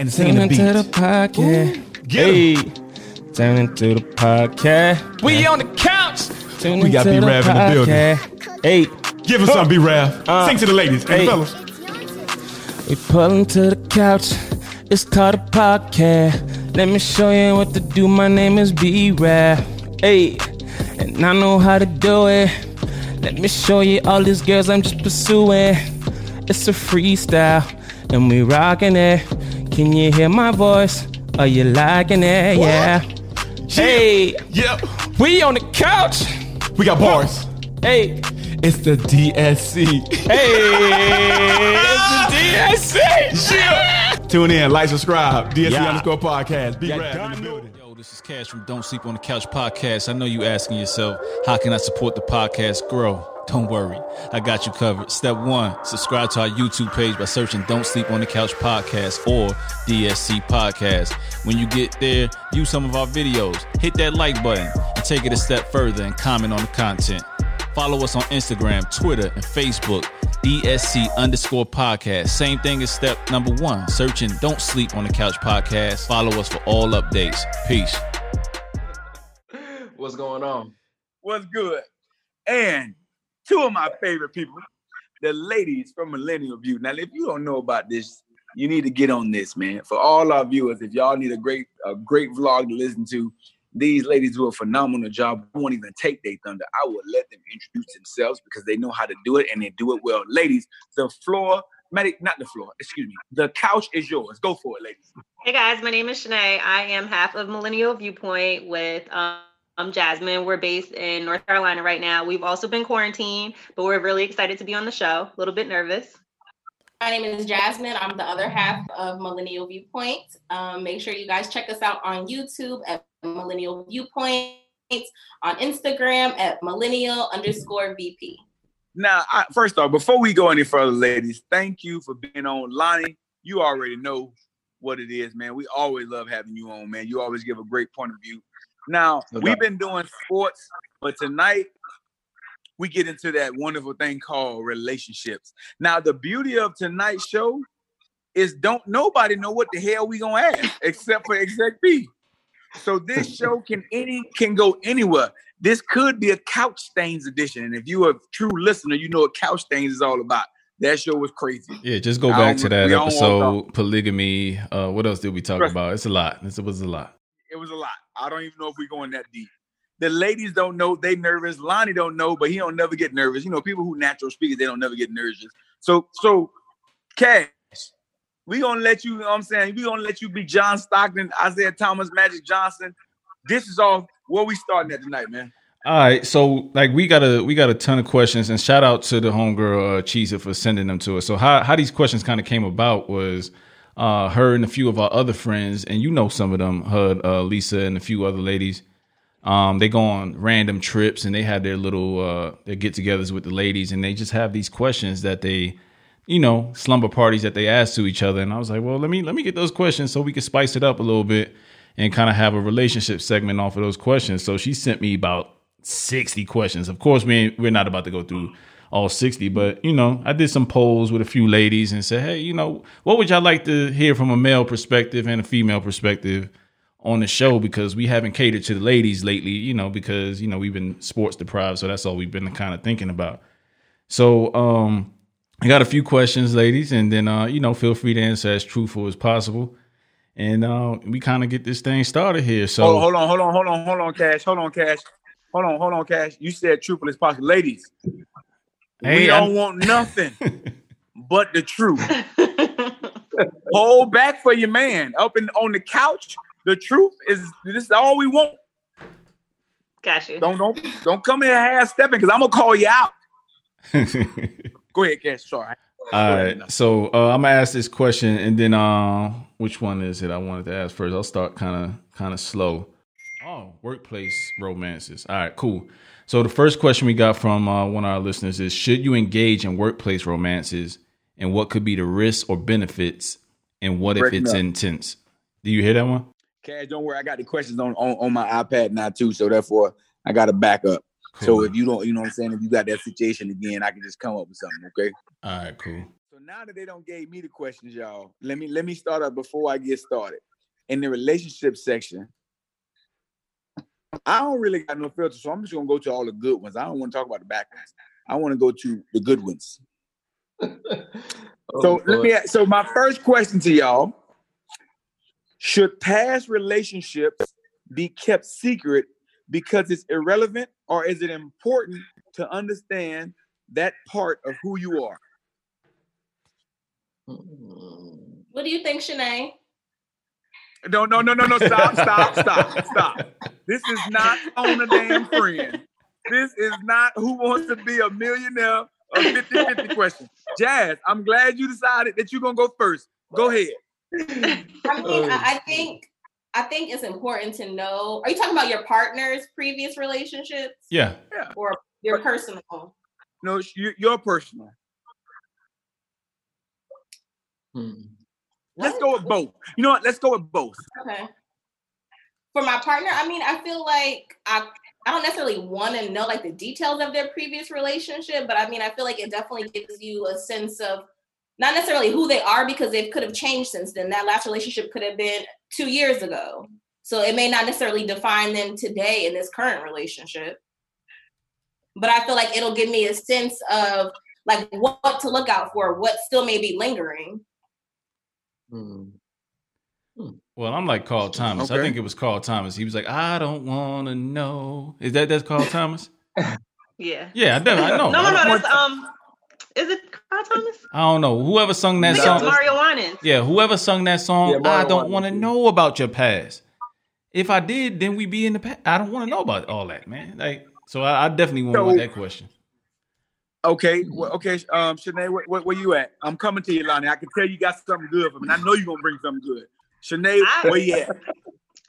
and singing the beat. to the podcast. Get. Hey, turn into the podcast. We on the couch. Tune We got into B-Rav in the building. Hey, Give us some, B Rav. Uh, Sing to the ladies and hey. the fellas. we pulling to the couch. It's called a podcast. Let me show you what to do. My name is B Rap. Hey, and I know how to do it. Let me show you all these girls I'm just pursuing. It's a freestyle, and we rocking it. Can you hear my voice? Are you liking it? Yeah. Hey, Yep. we on the couch. We got bars. Hey, It's the DSC. hey, it's the DSC. Tune in, like, subscribe. DSC Yeah. underscore podcast. B Rav in the building. Yo, this is Cash from Don't Sleep on the Couch podcast. I know you asking yourself, how can I support the podcast grow? Don't worry, I got you covered. Step one, subscribe to our YouTube page by searching Don't Sleep on the Couch podcast or DSC podcast. When you get there, view some of our videos, hit that like button, and take it a step further and comment on the content. Follow us on Instagram, Twitter, and Facebook, DSC underscore podcast. Same thing as step number one, searching Don't Sleep on the Couch podcast. Follow us for all updates. Peace. What's going on? What's good? And two of my favorite people, the ladies from Millennial View. Now, if you don't know about this, you need to get on this, man. For all our viewers, if y'all need a great, a great vlog to listen to, these ladies do a phenomenal job. Won't even take their thunder. I will let them introduce themselves because they know how to do it and they do it well. Ladies, the floor, medic, not the floor, excuse me. The couch is yours. Go for it, ladies. Hey guys, my name is Shanae. I am half of Millennial Viewpoint with um, Jasmine. We're based in North Carolina right now. We've also been quarantined, but we're really excited to be on the show. A little bit nervous. My name is Jasmine. I'm the other half of Millennial Viewpoint. Um, make sure you guys check us out on YouTube at Millennial Viewpoint, on Instagram at millennial underscore VP. Now, I, first off, before we go any further, ladies, thank you for being on. Lonnie, you already know what it is, man. We always love having you on, man. You always give a great point of view. Now, No we've been doing sports, but tonight we get into that wonderful thing called relationships. Now, the beauty of tonight's show is don't nobody know what the hell we gonna ask except for Exec B. So this show can any can go anywhere. This could be a couch stains edition, and if you're a true listener, you know what couch stains is all about. That show was crazy. Yeah, just go back to that episode, polygamy. Uh, what else did we talk about? It's a lot. It was a lot. It was a lot. I don't even know if we're going that deep. The ladies don't know they nervous. Lonnie don't know, but he don't never get nervous. You know, people who natural speakers, they don't never get nervous. So, so Cash, we gonna let you, you know what I'm saying? We gonna let you be John Stockton, Isaiah Thomas, Magic Johnson. This is all where we starting at tonight, man. All right, so like we got a we got a ton of questions, and shout out to the homegirl uh, for sending them to us. So how how these questions kind of came about was uh, her and a few of our other friends, and you know some of them, her, uh, Lisa, and a few other ladies. Um, they go on random trips and they have their little uh, their get-togethers with the ladies, and they just have these questions that they, you know, slumber parties that they ask to each other. And I was like, well, let me let me get those questions so we can spice it up a little bit and kind of have a relationship segment off of those questions. So she sent me about sixty questions. Of course, we we're not about to go through all 60 but you know i did some polls with a few ladies and said hey you know what would y'all like to hear from a male perspective and a female perspective on the show because we haven't catered to the ladies lately, you know, because you know we've been sports deprived, so that's all we've been kind of thinking about. So um I got a few questions, ladies, and then uh, you know, feel free to answer as truthful as possible. And uh we kind of get this thing started here. So hold, hold on, hold on, hold on, hold on, Cash. Hold on, Cash. Hold on, hold on, Cash. You said truthful as possible. Ladies, Hey, we don't I'm- want nothing but the truth. Hold back for your man. Up in on the couch. The truth is this is all we want. Got you. Don't don't don't come here half stepping because I'm gonna call you out. Go ahead, Cash. Sorry. All right. So uh, I'm gonna ask this question, and then uh, which one is it? I wanted to ask first. I'll start kind of kind of slow. Oh, workplace romances. All right, cool. So the first question we got from uh, one of our listeners is: Should you engage in workplace romances, and what could be the risks or benefits, and what if it's up. intense? Do you hear that one? Cash, don't worry. I got the questions on, on, on my iPad now too. So therefore I got to back up. So if you don't, you know what I'm saying, if you got that situation again, I can just come up with something, okay? All right, cool. So now that they don't gave me the questions, y'all, let me let me start up before I get started. In the relationship section, I don't really got no filter, so I'm just gonna go to all the good ones. I don't want to talk about the bad ones. I want to go to the good ones. Oh, So let boy. me. So my first question to y'all: Should past relationships be kept secret because it's irrelevant, or is it important to understand that part of who you are? What do you think, Shanae? No, no, no, no, no. Stop, stop, stop, stop. This is not on a damn friend. This is not who wants to be a millionaire a 50-50 question. Jazz, I'm glad you decided that you're gonna go first. Go ahead. I mean, I, I think I think it's important to know. Are you talking about your partner's previous relationships Yeah. yeah. or your personal? No, it's you, your personal. Hmm. Let's go with both. You know what? Let's go with both. Okay. For my partner, I mean, I feel like I I don't necessarily want to know like the details of their previous relationship, but I mean, I feel like it definitely gives you a sense of not necessarily who they are because they could have changed since then. That last relationship could have been two years ago. So it may not necessarily define them today in this current relationship. But I feel like it'll give me a sense of like what to look out for, what still may be lingering. Hmm. Well, I'm like Carl Thomas. I think it was Carl Thomas. He was like, I don't want to know. Is that that's Carl Thomas? Yeah. Yeah, I, bet, I know. No, no, I, no. don't, That's um. Is it Carl Thomas? I don't know. Whoever sung that think song. Mario Winans. Yeah, whoever sung that song, Yeah, I don't want to know about your past. If I did, then we'd be in the past. I don't want to know about all that, man. Like, so I, I definitely want So- that question. Okay, well, okay, um, Shanae, where, where, where you at? I'm coming to you, Lonnie. I can tell you got something good for me. and I know you're gonna bring something good. Shanae, I- where you at?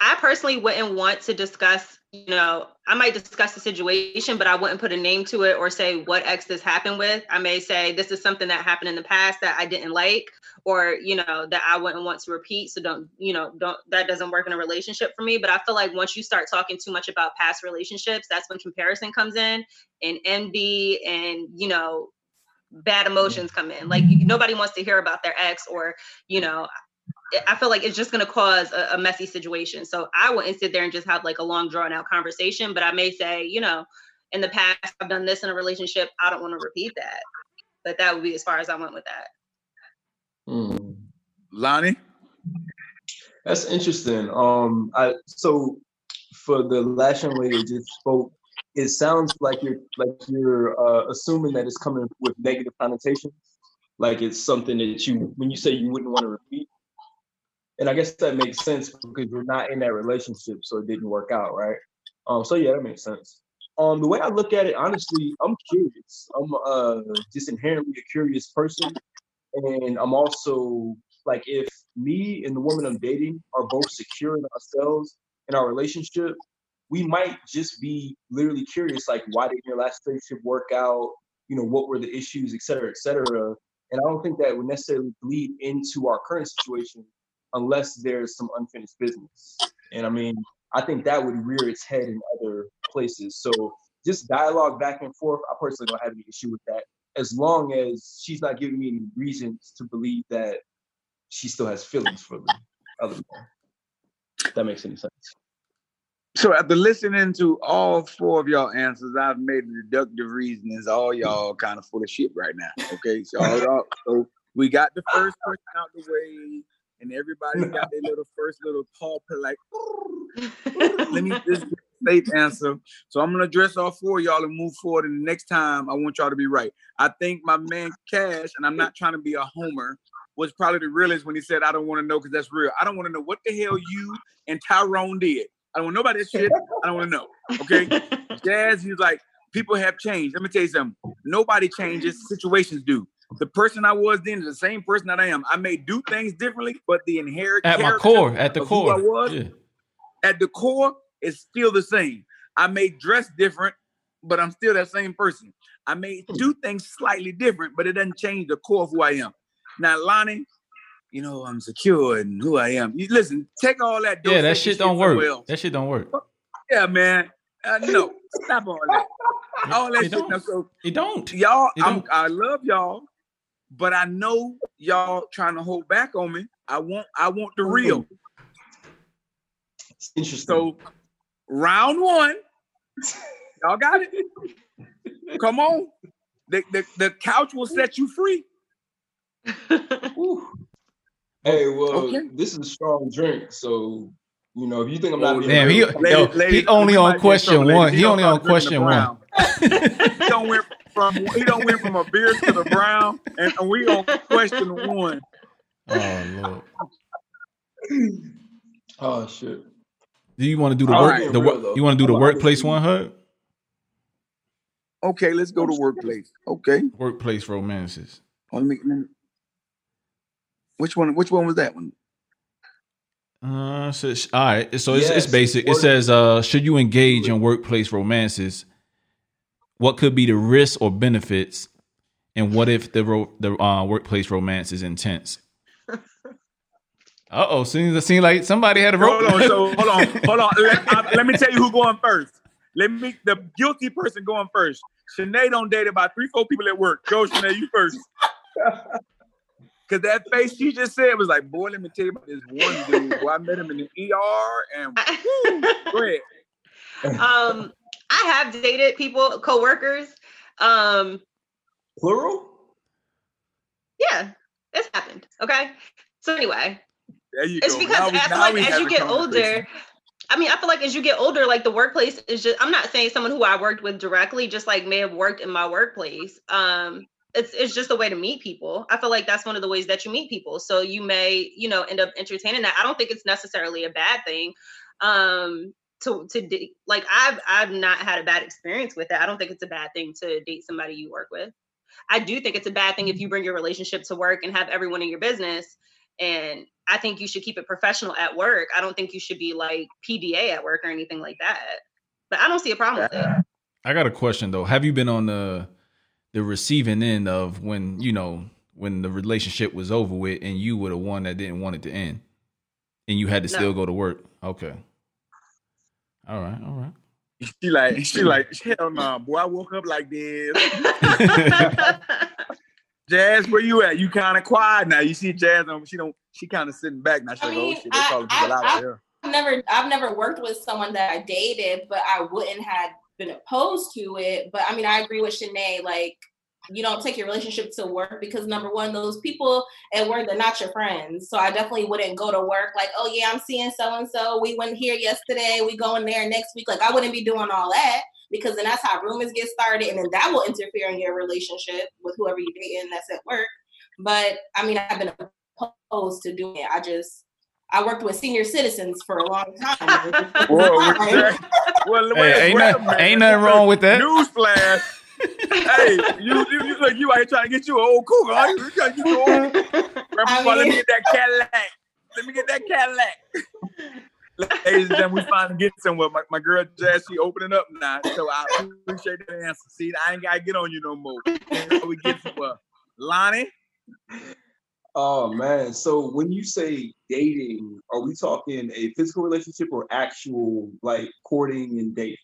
I personally wouldn't want to discuss, you know, I might discuss the situation, but I wouldn't put a name to it or say what ex this happened with. I may say this is something that happened in the past that I didn't like, or you know, that I wouldn't want to repeat. So don't, you know, don't that doesn't work in a relationship for me. But I feel like once you start talking too much about past relationships, that's when comparison comes in and envy and you know, bad emotions come in. Like nobody wants to hear about their ex or, you know, I feel like it's just going to cause a, a messy situation. So I wouldn't sit there and just have like a long drawn out conversation, but I may say, you know, in the past I've done this in a relationship. I don't want to repeat that. But that would be as far as I went with that. Hmm. Lonnie? That's interesting. Um, I so for the last young lady that just spoke, it sounds like you're like you're uh, assuming that it's coming with negative connotations, like it's something that you when you say you wouldn't want to repeat. And I guess that makes sense because you're not in that relationship, so it didn't work out, right? Um, so yeah, that makes sense. Um, the way I look at it, honestly, I'm curious. I'm uh just inherently a curious person, and I'm also like if me and the woman I'm dating are both secure in ourselves in our relationship, we might just be literally curious, like why didn't your last relationship work out? You know, what were the issues, et cetera, et cetera. And I don't think that would necessarily bleed into our current situation unless there's some unfinished business. And I mean, I think that would rear its head in other places. So just dialogue back and forth, I personally don't have any issue with that, as long as she's not giving me any reasons to believe that she still has feelings for the other man. That makes any sense. So after listening to all four of y'all answers, I've made deductive reasonings. All y'all kind of full of shit right now. Okay, so all y'all, so we got the first question out the way, and everybody's got their little first little paw like. Let me just get a safe answer. So I'm gonna address all four of y'all and move forward. And the next time, I want y'all to be right. I think my man Cash, and I'm not trying to be a homer, was probably the realest when he said, "I don't want to know because that's real. I don't want to know what the hell you and Tyrone did. I don't want to know about this shit. I don't want to know." Okay, Jazz, he's like, people have changed. Let me tell you something. Nobody changes. Situations do. The person I was then is the same person that I am. I may do things differently, but the inherent At my core, at the who I core. was, Yeah. at the core, it's still the same. I may dress different, but I'm still that same person. I may do things slightly different, but it doesn't change the core of who I am. Now, Lonnie, you know, I'm secure in who I am. You listen, take all that. Yeah, that shit don't work. else. That shit don't work. Yeah, man. Uh, no, stop all that. All that It shit. Don't. so It don't. y'all, It I'm, don't. I love y'all, but I know y'all trying to hold back on me. I want I want the real. It's interesting. So round one, y'all got it. Come on. The, the, the couch will set you free. Hey, well, Okay. this is a strong drink, so you know if you think I'm not Oh, Damn, he, yo, he only on question one. He don't only on question one. don't went from he don't went from a beard to the brown, and we on question one. Oh lord. oh shit. Do you want to do the All work? right. The Real, work you want to do the workplace one, Hud? Okay, let's go to workplace. Okay, Workplace romances. let me, let me- Which one? Which one was that one? Uh, so it's- all right. So it's, it's basic. It says, uh, should you engage in workplace romances? What could be the risks or benefits? And what if the ro- the uh, workplace romance is intense? Uh oh, seems it seems like somebody had a rope. Hold on, so hold on, hold on. Let, I- let me tell you who going first. Let me the guilty person going first. Shanae don't date about three, four people at work. Go, Shanae, you first. Cause that face she just said was like, boy, let me tell you about this one dude. Boy, I met him in the ER and go ahead. um, I have dated people, coworkers. Um, Plural? yeah, it's happened. Okay. So anyway, There you it's go. because Now I feel like as you get older, I mean, I feel like as you get older, like the workplace is just, I'm not saying someone who I worked with directly, just like may have worked in my workplace. Um, it's, it's just a way to meet people. I feel like that's one of the ways that you meet people. So you may, you know, end up entertaining that. I don't think it's necessarily a bad thing. Um, to, to date, like I've, I've not had a bad experience with it. I don't think it's a bad thing to date somebody you work with. I do think it's a bad thing if you mm-hmm. bring your relationship to work and have everyone in your business and I think you should keep it professional at work. I don't think you should be like PDA at work or anything like that. But I don't see a problem with it. I got a question though. Have you been on the the receiving end of when you know when the relationship was over with and you were the one that didn't want it to end, and you had to No. still go to work? Okay. All right. All right. She like, she like, hell no, boy. I woke up like this. Jazz, where you at? You kind of quiet now. You see Jazz, um, she don't, she kind of sitting back now. She's I like, mean, oh shit, they're I- calling people I- out I- here. I've never I've never worked with someone that I dated, but I wouldn't have been opposed to it. But I mean, I agree with Shanae, like you don't take your relationship to work because number one, those people at work they're not your friends. So I definitely wouldn't go to work like, oh yeah, I'm seeing so and so. We went here yesterday, we going there next week. Like I wouldn't be doing all that because then that's how rumors get started, and then that will interfere in your relationship with whoever you dating that's at work. But I mean, I've been opposed to doing it. I just I worked with senior citizens for a long time. Whoa, well, well, Hey, ain't, wait a not, ain't nothing wrong with that. Newsflash. Hey, you, you, you look, you out here trying to get you an old cougar. Huh? You trying to get you an old Grandpa, I let me get that Cadillac. Let me get that Cadillac. Ladies and gentlemen, we finally get somewhere. My, my girl Jazz, she opening up now. So I appreciate the answer. See, I ain't gotta get on you no more. Now we get somewhere. Lonnie, Oh man. So when you say dating, are we talking a physical relationship or actual like courting and dating?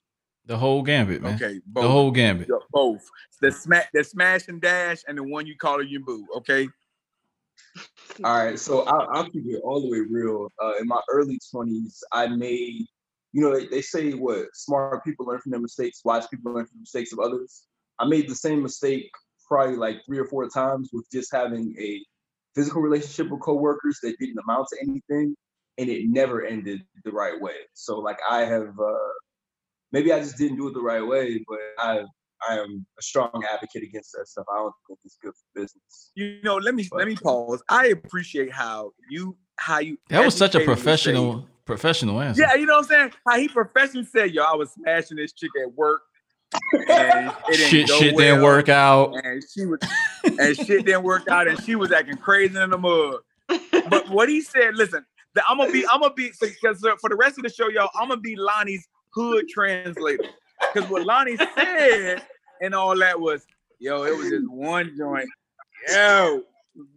The whole gambit, man. okay, both. The whole gambit. Yeah, both. The smash, the smash and dash, and the one you call your boo. Okay. All right, so I'll, I'll keep it all the way real. Uh, in my early twenties, I made, you know, they, they say what smart people learn from their mistakes, wise people learn from the mistakes of others. I made the same mistake probably like three or four times with just having a physical relationship with coworkers that didn't amount to anything, and it never ended the right way. So like I have, uh, maybe I just didn't do it the right way, but I I am a strong advocate against that stuff. I don't think it's good for business. You know, let me let me pause. I appreciate how you how you That was such a educatedly say- professional professional answer. Yeah, you know what I'm saying? How he professionally said, yo, I was smashing this chick at work. And it didn't Shit, go shit didn't work out. And she was and shit didn't work out and she was acting crazy in the mud. But what he said, listen, the, I'm gonna be, I'm gonna be because for the rest of the show, y'all, I'm gonna be Lonnie's hood translator. Because what Lonnie said and all that was, yo, it was just one joint. Yo,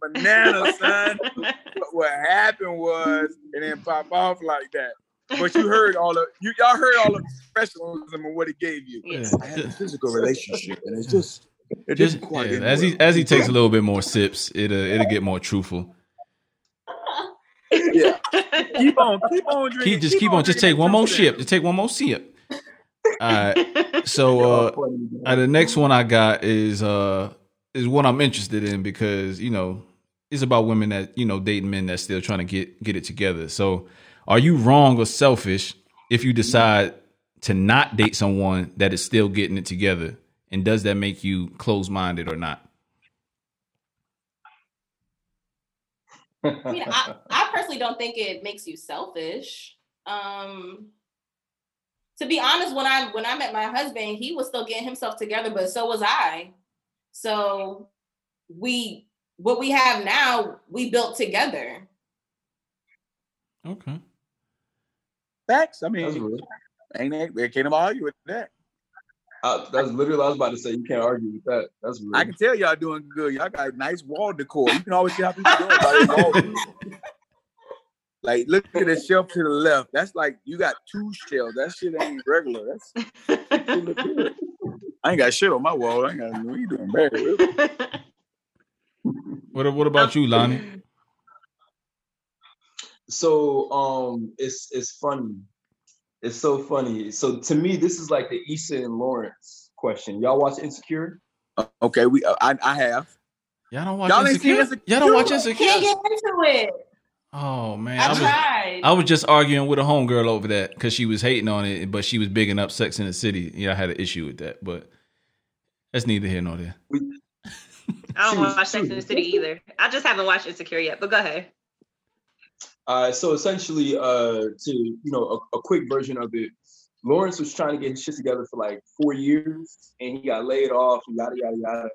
banana, son. But what happened was it didn't pop off like that. But you heard all of you y'all heard all of the professionalism and what it gave you. Yeah. I had a physical relationship and it's just it Just yeah, as he as he takes a little bit more sips, it'll it'll get more truthful. Yeah. Keep on, keep on drinking. Keep just keep on, just take one more sip. Just take one more sip. All right. So uh, uh, the next one I got is uh is what I'm interested in because you know it's about women that you know dating men that still trying to get get it together. So are you wrong or selfish if you decide to not date someone that is still getting it together? And does that make you close minded or not? I mean, I, I personally don't think it makes you selfish. Um, to be honest, when I when I met my husband, he was still getting himself together, but so was I. So we what we have now, we built together. Okay. Facts. I mean, ain't it? We can't argue with that. Uh, that's literally what I was about to say. You can't argue with that. That's real. I can tell y'all doing good. Y'all got nice wall decor. You can always see how people doing by their wall. Like, look at the shelf to the left. That's like you got two shelves. That shit ain't regular. That's I ain't got shit on my wall. I ain't got what you doing bad. What what about you, Lonnie? So um it's it's funny. It's so funny. So to me, this is like the Issa and Lawrence question. Y'all watch Insecure? Uh, okay, we uh, I I have. Y'all don't watch Y'all Insecure? Insecure? Y'all don't watch Insecure? Can't get into it. Oh man, I I was, tried. I was just arguing with a homegirl over that because she was hating on it, but she was bigging up Sex in the City. Yeah, I had an issue with that, but that's neither here nor there. I don't want to watch Sex in the City either. I just haven't watched Insecure yet, but go ahead. Uh, so essentially, uh, to you know, a, a quick version of it, Lawrence was trying to get his shit together for like four years, and he got laid off, yada yada yada.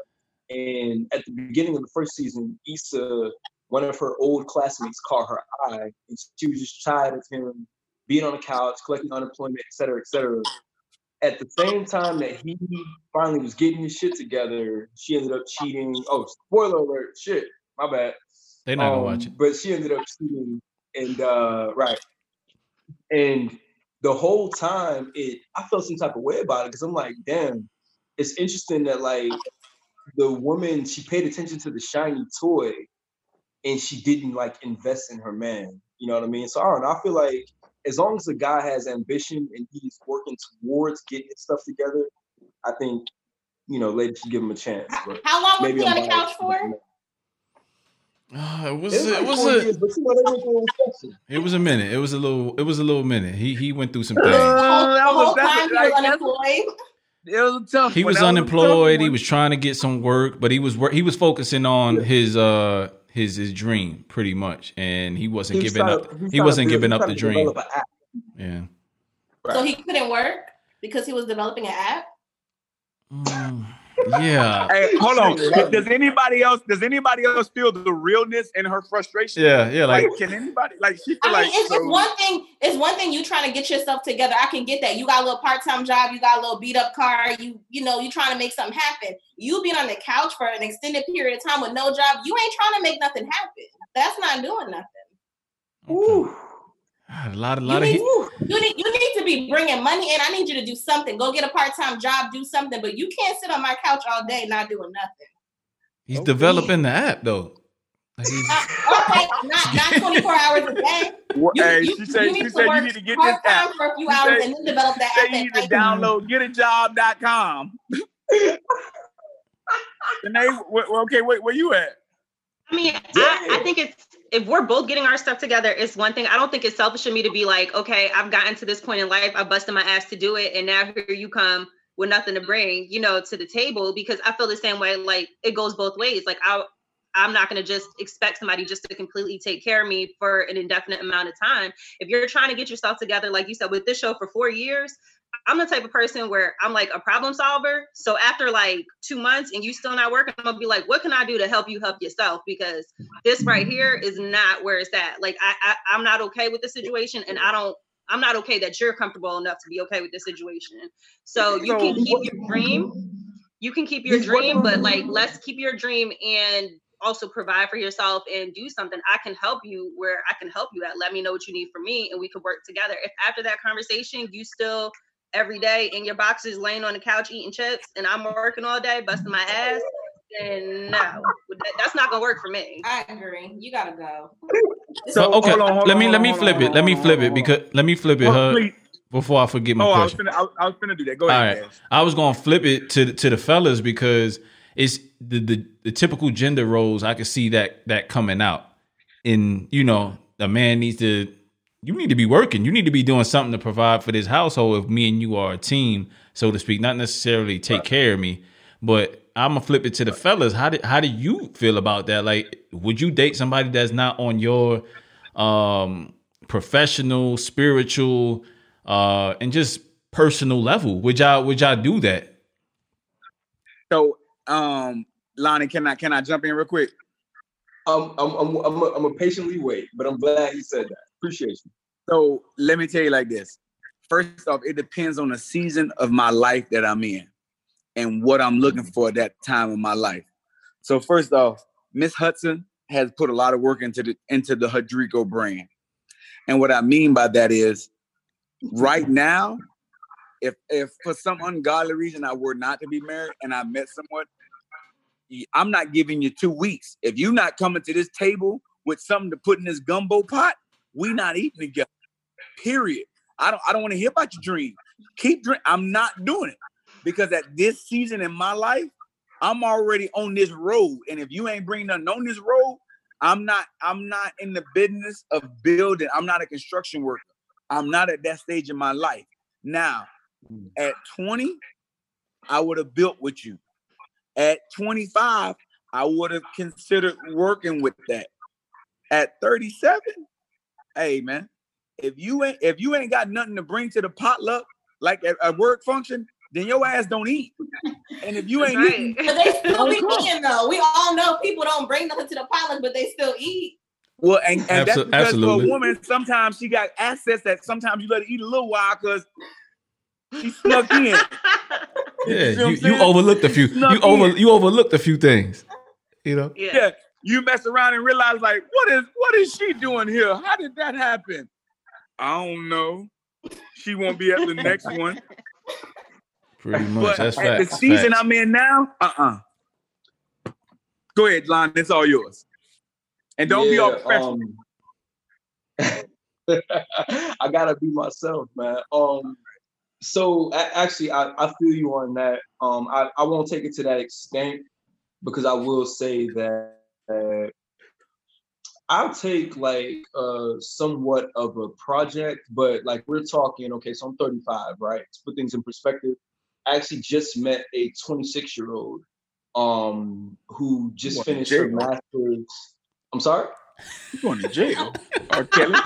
And at the beginning of the first season, Issa, one of her old classmates, caught her eye, and she was just tired of him being on the couch, collecting unemployment, et cetera, et cetera. At the same time that he finally was getting his shit together, she ended up cheating. Oh, spoiler alert! Shit, my bad. They not gonna Um, watch it. But she ended up cheating, and uh, right, and the whole time, it I felt some type of way about it because I'm like, damn, it's interesting that like the woman she paid attention to the shiny toy, and she didn't like invest in her man. You know what I mean? So I don't know. I feel like as long as the guy has ambition and he's working towards getting his stuff together, I think you know, ladies should give him a chance. How long was he on the couch for? Uh, it was It was, it like was a years, you know, they went through a recession. it was a minute. It was a little it was a little minute. He he went through some things. Uh, that was- whole that's he like- was that's- unemployed. It was a tough. He one. was That a tough. He was trying to get some work, but he was wor- he was focusing on his uh his his dream pretty much, and he wasn't He giving trying up. he he wasn't build- giving up the dream. develop an app. Yeah. So he couldn't work because he was developing an app. Mm, yeah. Hey, hold on. Does anybody else? Does anybody else feel the realness in her frustration? Yeah. Yeah. Like, Like can anybody? Like, she feel I mean, like it's, so, it's one thing. It's one thing you trying to get yourself together. I can get that. You got a little part time job. You got a little beat up car. You you know you trying to make something happen. You being on the couch for an extended period of time with no job. You ain't trying to make nothing happen. That's not doing nothing. okay. God, a lot, a You lot of need, he- you need you need to be bringing money in. I need you to do something. Go get a part time job. Do something. But you can't sit on my couch all day not doing nothing. he's developing the app though. Like, Uh, okay, not not twenty four hours a day. You, hey, you, she said you she need said to you need to get this part app. for a few She hours said- and then develop that app. you at need to night. download getajob.com. Renee, wh- wh- okay, wait, where you at? I mean, I, I think it's if we're both getting our stuff together, it's one thing. I don't think it's selfish of me to be like, okay, I've gotten to this point in life, I busted my ass to do it, and now here you come with nothing to bring, you know, to the table. Because I feel the same way. Like it goes both ways. Like I, I'm not going to just expect somebody just to completely take care of me for an indefinite amount of time. If you're trying to get yourself together, like you said, with this show for four years, I'm the type of person where I'm like a problem solver. So after like two months and you still not working, I'm gonna be like, what can I do to help you help yourself? Because this right here is not where it's at. Like I, I I'm not okay with the situation, and I don't. I'm not okay that you're comfortable enough to be okay with the situation. So you can keep your dream. You can keep your dream, but like let's keep your dream and also provide for yourself and do something. I can help you where I can help you at. Let me know what you need from me and we could work together. If after that conversation you still every day in your boxers laying on the couch eating chips and I'm working all day, busting my ass, then no, that's not gonna work for me. I agree. You gotta go. So okay, hold on, hold let on, me let on, me flip on, it. Let me flip it because let me flip it her before I forget my Oh, I was question. finna, I, I was finna do that. Go All ahead. right, I was gonna flip it to the, to the fellas because it's the, the the typical gender roles. I could see that that coming out. In you know, a man needs to. You need to be working. You need to be doing something to provide for this household. If me and you are a team, so to speak, not necessarily take care of me, but I'm gonna flip it to the fellas. How did how do you feel about that? Like, would you date somebody that's not on your um professional, spiritual, uh, and just personal level? Would y'all would y'all do that? So, um, Lonnie, can I can I jump in real quick? I'm I'm I'm I'm a, I'm a patiently wait, but I'm glad you said that. Appreciate you. So let me tell you like this. First off, it depends on the season of my life that I'm in and what I'm looking for at that time of my life. So first off, Miss Hudson has put a lot of work into the into the Hadrico brand. And what I mean by that is right now, if if for some ungodly reason I were not to be married and I met someone, I'm not giving you two weeks. If you're not coming to this table with something to put in this gumbo pot, we not eating together. Period. I don't I don't want to hear about your dream. Keep drink. I'm not doing it because at this season in my life, I'm already on this road. And if you ain't bringing nothing on this road, I'm not I'm not in the business of building. I'm not a construction worker. I'm not at that stage in my life. Now, mm. at 20, I would have built with you. At 25, I would have considered working with that. At 37, hey man, if you ain't if you ain't got nothing to bring to the potluck, like a, a work function, then your ass don't eat. And if you ain't right. eating, But they still be eating though. We all know people don't bring nothing to the potluck, but they still eat. well, and, and that's Abso- because for a woman, sometimes she got assets that sometimes you let her eat a little while because she snuck in. Yeah, see what you, you overlooked a few. You over in. you overlooked a few things. You know. yeah. Yeah, you mess around and realize like, what is what is she doing here? How did that happen? I don't know. She won't be at the next one. Pretty much. But That's at facts. the season facts. I'm in now, uh-uh. Go ahead, Lon. It's all yours. And don't be all Yeah, professional. um, I gotta be myself, man. Um, so a- actually, I, I feel you on that. Um, I, I won't take it to that extent because I will say that uh, I'll take like uh somewhat of a project, but like we're talking, okay, so I'm 35, right? To put things in perspective, I actually just met a 26 year old um who just Going finished her master's. I'm sorry? You going to jail. R. Kelly.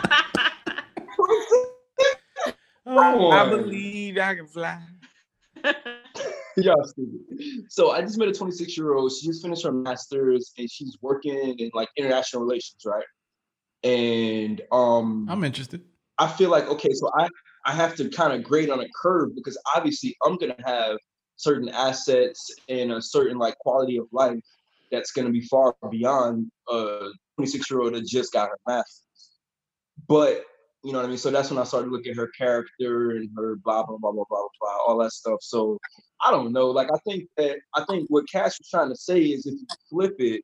Come I believe I can fly. Stupid. So I just met a 26 year old. She just finished her master's and she's working in like international relations, right? And um I'm interested. I feel like okay, so I I have to kind of grade on a curve because obviously I'm gonna have certain assets and a certain like quality of life that's gonna be far beyond a 26 year old that just got her master's. But you know what I mean. So that's when I started looking at her character and her blah blah blah blah blah blah all that stuff. So I don't know. Like I think that I think what Cash was trying to say is if you flip it,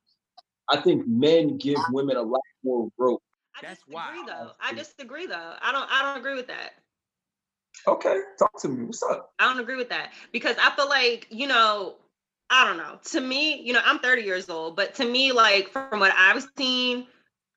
I think men give women a lot more rope. I That's disagree wild. though. I disagree though. I don't I don't agree with that. Okay, talk to me. What's up? I don't agree with that because I feel like, you know, I don't know. To me, you know, I'm 30 years old, but to me, like from what I've seen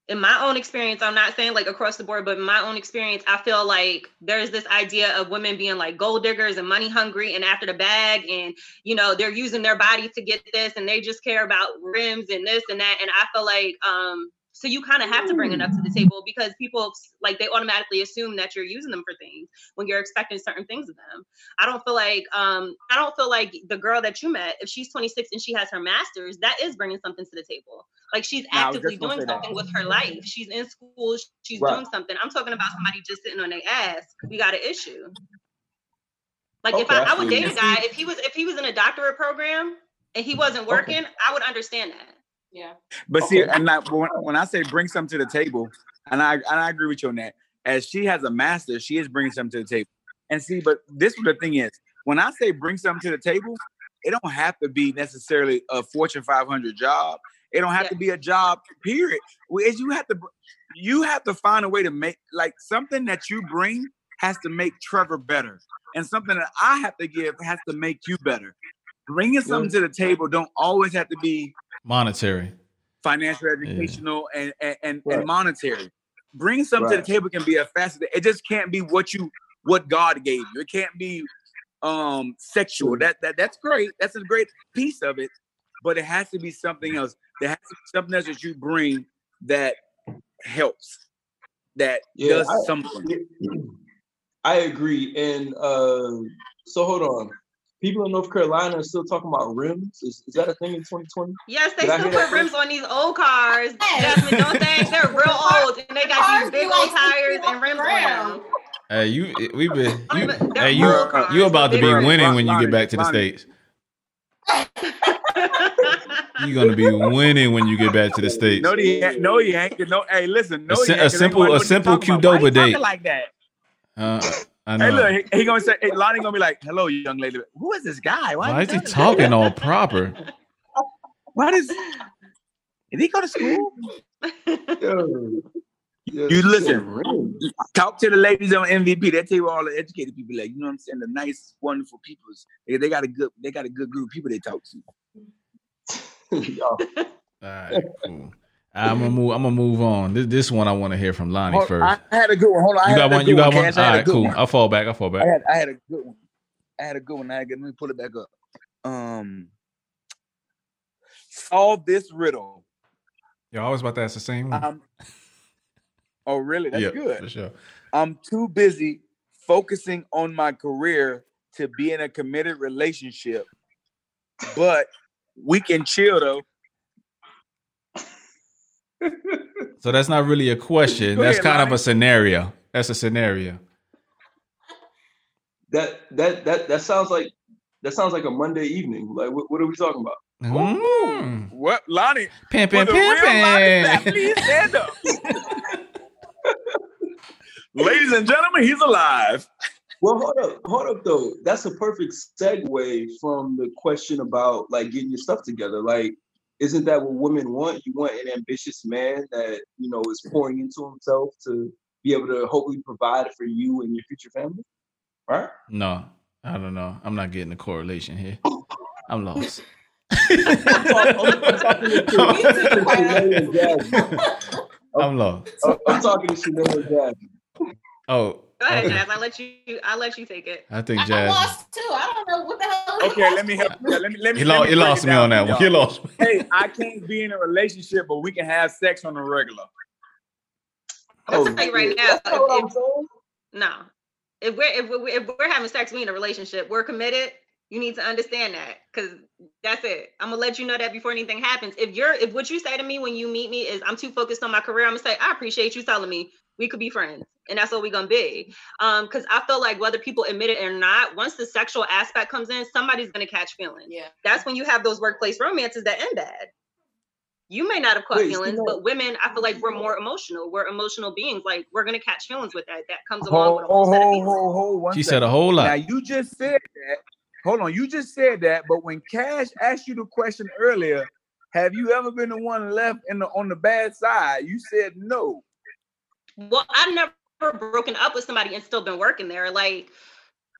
in my own experience, I'm not saying like across the board, but in my own experience, I feel like there's this idea of women being like gold diggers and money hungry and after the bag, and you know, they're using their body to get this and they just care about rims and this and that. And I feel like um so you kind of have to bring enough to the table because people like they automatically assume that you're using them for things when you're expecting certain things of them. I don't feel like um I don't feel like the girl that you met, if she's 26 and she has her master's, that is bringing something to the table. Like she's Nah, actively doing say that. something with her life. She's in school, she's Right. doing something. I'm talking about somebody just sitting on their ass. We got an issue. Like if Okay, I, I I would date a guy if he was if he was in a doctorate program and he wasn't working, I would understand that. Yeah. But see, and I, when, when I say bring something to the table, and I and I agree with you on that. As she has a master, she is bringing something to the table. And see, but this is the thing is, when I say bring something to the table, it don't have to be necessarily a Fortune 500 job. It don't have Yeah. to be a job. Period. Well, is you have to, you have to find a way to make like something that you bring has to make Trevor better, and something that I have to give has to make you better. Bringing something to the table don't always have to be Monetary. financial, educational, and and, and, Right. and monetary. Bringing something Right. to the table can be a facet. It just can't be what you what God gave you. It can't be um sexual. That that that's great. That's a great piece of it, but it has to be something else. There has to be something else that you bring that helps, that Yeah, does I- something. I agree. And uh, so hold on. People in North Carolina are still talking about rims. Is, is that a thing in 2020? Yes, they Did still put rims on these old cars. Jasmine, don't they? They're real old and they got cars these big old tires six feet and rims on them. Hey, you we been you They're hey you cars, you about to be they were- winning when you get back to the states. You're gonna be winning when you get back to the states. No, he ain't. No, he ain't. No, hey, listen. No, A he sim- ain't, a 'cause simple- a simple he talking about. Qdoba date. like that. Uh, I Hey, look, he, he gonna say, hey, Lonnie gonna be like, "Hello, young lady. Who is this guy? Why, Why is he talking all proper? that? Why does? Did he go to school? Yo, You listen. rims. Talk to the ladies on MVP. They tell you all the educated people, like you know what I'm saying. The nice, wonderful people. They, they got a good. They got a good group of people they talk to. All right, cool. I'm gonna move. I'm gonna move on. This, this one I want to hear from Lonnie Hold- first. I had a good one. Hold on. I you had got one. You got one. Cash. All I had a right, good cool. one. I'll fall back. I'll fall I back. had, I had a good one. I had a good one. I had. Let me pull it back up. Um, solve this riddle. Yo, I was about to ask the same one. Um, oh, really? That's yeah, good. for sure. I'm too busy focusing on my career to be in a committed relationship, but we can chill though. So that's not really a question. Go That's ahead, kind of a scenario. That's a scenario. that that that that sounds like that sounds like a Monday evening. Like, what, what are we talking about? Mm. What, Lonnie? Pimpin', For the real Lonnie Sapp, pimpin'. please stand up. Ladies and gentlemen, he's alive. Well, hold up, hold up though. That's a perfect segue from the question about like getting your stuff together. Like, isn't that what women want? You want an ambitious man that you know is pouring into himself to be able to hopefully provide for you and your future family, right? No, I don't know. I'm not getting the correlation here. I'm lost. I'm talking to Shanae Jasmine. I'm lost. I'm talking to Shanae and Jasmine. Oh, Go ahead, okay. Jazz. I'll let you. I'll let you take it. I think Jazz. I lost too. I don't know what the hell. Okay, let me help. Yeah, let me let me. You, let lo- me you lost me on that one. You lost me. Hey, I can't be in a relationship, but we can have sex on the regular. I'll Oh, tell you right now. That's not what If, if, no, if we're if we're, if we're having sex, we in a relationship. We're committed. You need to understand that because that's it. I'm gonna let you know that before anything happens. If you're if what you say to me when you meet me is I'm too focused on my career, I'm gonna say I appreciate you telling me we could be friends, and that's what we're gonna be. Um, because I feel like whether people admit it or not, once the sexual aspect comes in, somebody's gonna catch feelings. Yeah. That's when you have those workplace romances that end bad. You may not have caught Wait, feelings, so- but women, I feel like we're more emotional. We're emotional beings. Like we're gonna catch feelings with that. That comes along Hold, with a whole hold, set of hold, feelings. hold, hold. One She second. said a whole lot. Now you just said that. Hold on, you just said that, but when Cash asked you the question earlier, have you ever been the one left in the on the bad side? You said no. Well, I've never broken up with somebody and still been working there. Like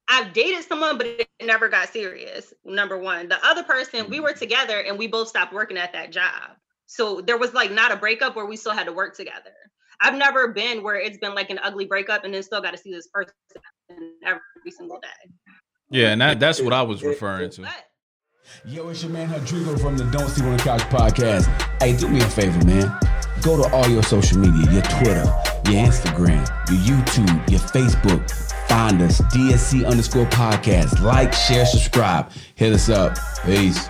I've dated someone, but it never got serious. Number one. The other person, we were mm-hmm. together and we both stopped working at that job. So there was like not a breakup where we still had to work together. I've never been where it's been like an ugly breakup and then still got to see this person every single day. Yeah, and that, that's what I was referring to. But Yo, it's your man Rodrigo from the Don't Sleep on the Couch podcast. Hey, do me a favor, man. Go to all your social media, your Twitter, your Instagram, your YouTube, your Facebook. Find us, DSC underscore podcast. Like, share, subscribe. Hit us up. Peace.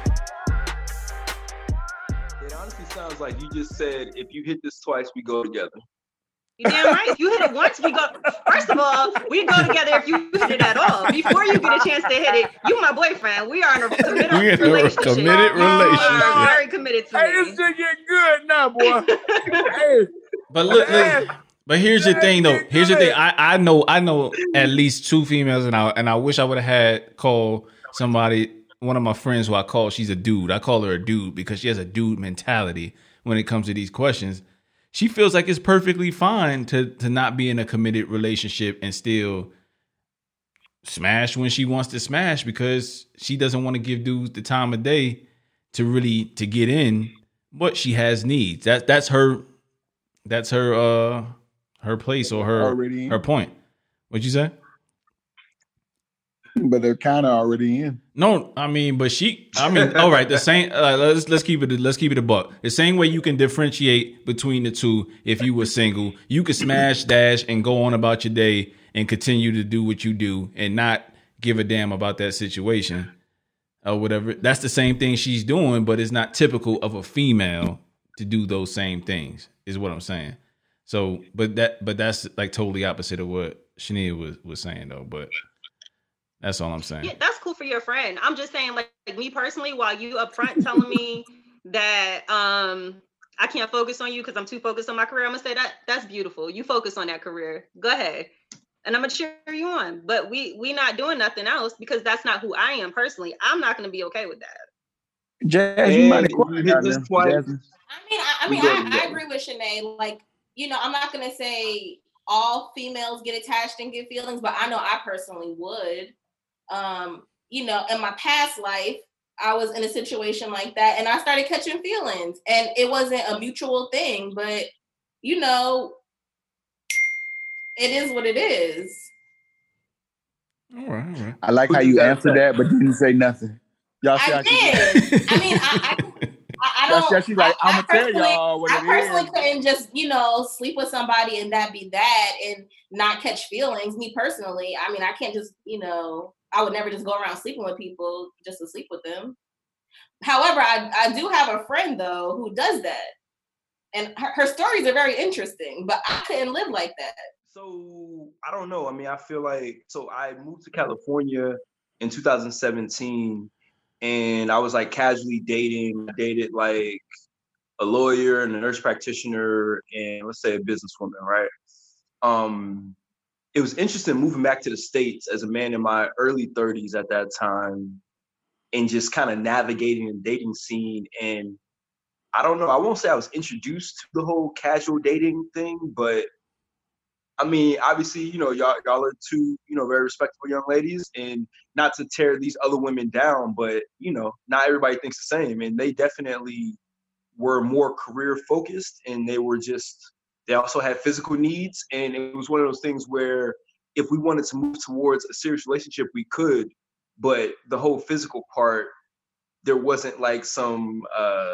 It honestly sounds like you just said if you hit this twice, we go together. You damn right. If you hit it once, we go. First of all, we go together if you hit it at all. Before you get a chance to hit it, you my boyfriend. We are in a committed We in a relationship. committed You are relationship. very committed to Hey, me. this shit get good now, boy. hey, But look, look, But here's the thing, though. Here's the thing. I, I know I know at least two females, and I and I wish I would have had call somebody. One of my friends who I call, she's a dude. I call her a dude because she has a dude mentality when it comes to these questions. She feels like it's perfectly fine to to not be in a committed relationship and still smash when she wants to smash because she doesn't want to give dudes the time of day to really to get in, but she has needs. That that's her that's her uh her place or her her point. What'd you say? But they're kind of already in. No, I mean, but she. I mean, all right. The same. Uh, let's let's keep it. Let's keep it a buck. The same way you can differentiate between the two. If you were single, you could smash dash and go on about your day and continue to do what you do and not give a damn about that situation or whatever. That's the same thing she's doing, but it's not typical of a female to do those same things. Is what I'm saying. So, but that, but that's like totally opposite of what Shanae was was saying though. But that's all I'm saying. Yeah, that's cool for your friend. I'm just saying, like, like me personally, while you up front telling me that um I can't focus on you because I'm too focused on my career, I'm gonna say that that's beautiful. You focus on that career. Go ahead. And I'm gonna cheer you on. But we we not doing nothing else because that's not who I am personally. I'm not gonna be okay with that. Jazz, you might have And quoted you hit this twice. Jasmine. I mean, I, I mean, I, I agree with Shanae. Like, you know, I'm not gonna say all females get attached and get feelings, but I know I personally would. Um, you know, in my past life, I was in a situation like that, and I started catching feelings, and it wasn't a mutual thing, but you know, it is what it is. All right, all right. I like how you you answered that, but didn't say nothing. Y'all see how I did. I mean, I, I, I, I don't. see she's like, I- I I'm gonna tell y'all what I it personally is. couldn't just, you know, sleep with somebody and that be that and not catch feelings. Me personally, I mean, I can't just, you know, I would never just go around sleeping with people just to sleep with them. However, I, I do have a friend though who does that. And her, her stories are very interesting, but I couldn't live like that. So I don't know. I mean, I feel like so I moved to California in 2017, and I was like casually dating. I dated like a lawyer and a nurse practitioner, and let's say a businesswoman, right? Um, it was interesting moving back to the states as a man in my early 30s at that time, and just kind of navigating the dating scene. And I don't know. I won't say I was introduced to the whole casual dating thing, but I mean, obviously, you know, y'all y'all are two, you know, very respectable young ladies, and not to tear these other women down, but you know, not everybody thinks the same, and they definitely were more career focused, and they were just they also had physical needs, and it was one of those things where if we wanted to move towards a serious relationship, we could, but the whole physical part, there wasn't like some uh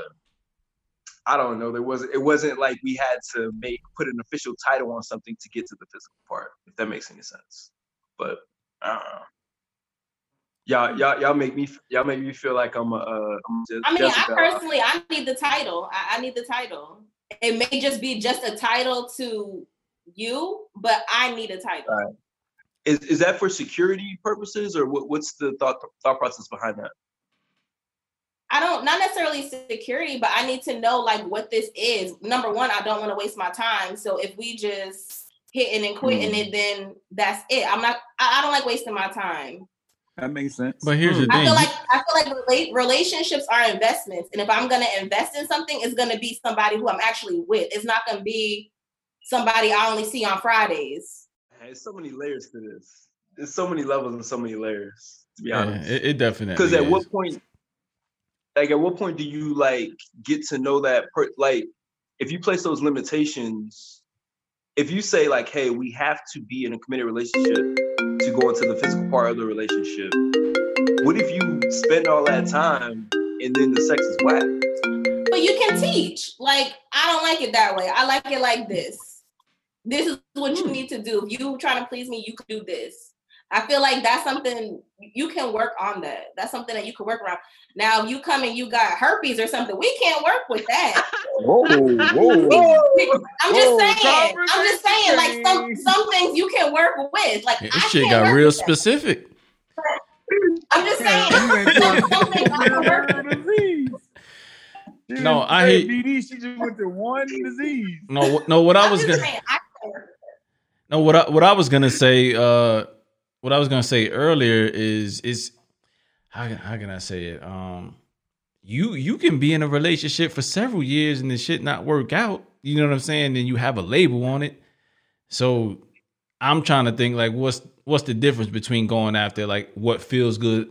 I don't know. There wasn't. It wasn't like we had to make put an official title on something to get to the physical part. If that makes any sense. But I don't know. Y'all, y'all, y'all make me. Y'all make me feel like I'm a. Uh, I'm Je- I mean, I personally, I need the title. I, I need the title. It may just be just a title to you, but I need a title. Right. Is is that for security purposes, or what, what's the thought thought process behind that? I don't not necessarily security, but I need to know like what this is. Number one, I don't want to waste my time. So if we just hitting and quitting Mm. it, then that's it. I'm not. I, I don't like wasting my time. That makes sense. But here's the hmm. I thing. feel like I feel like rela- relationships are investments, and if I'm gonna invest in something, it's gonna be somebody who I'm actually with. It's not gonna be somebody I only see on Fridays. There's so many layers to this. There's so many levels and so many layers. To be yeah, honest, it, it definitely. because at what point like at what point do you like get to know that per- like if you place those limitations if you say like hey we have to be in a committed relationship to go into the physical part of the relationship what if you spend all that time and then the sex is whack But you can teach. Like I don't like it that way. I like it like this. This is what you hmm. need to do. If you trying to please me, you can do this. I feel like that's something you can work on. That that's something that you can work around. Now, if you come and you got herpes or something, we can't work with that. Whoa, whoa. I'm just Whoa, saying. I'm just saying. Like some some things you can work with. Like this I shit can't got work real specific. I'm just saying. some, some things I can work with. No, I hear- BD. She just went to one disease. No, no. What I was gonna. saying, I No, what I what I was gonna say, uh, what I was gonna say earlier is is how can how can I say it? Um, you you can be in a relationship for several years and the shit not work out. You know what I'm saying? Then you have a label on it. So I'm trying to think like what's what's the difference between going after like what feels good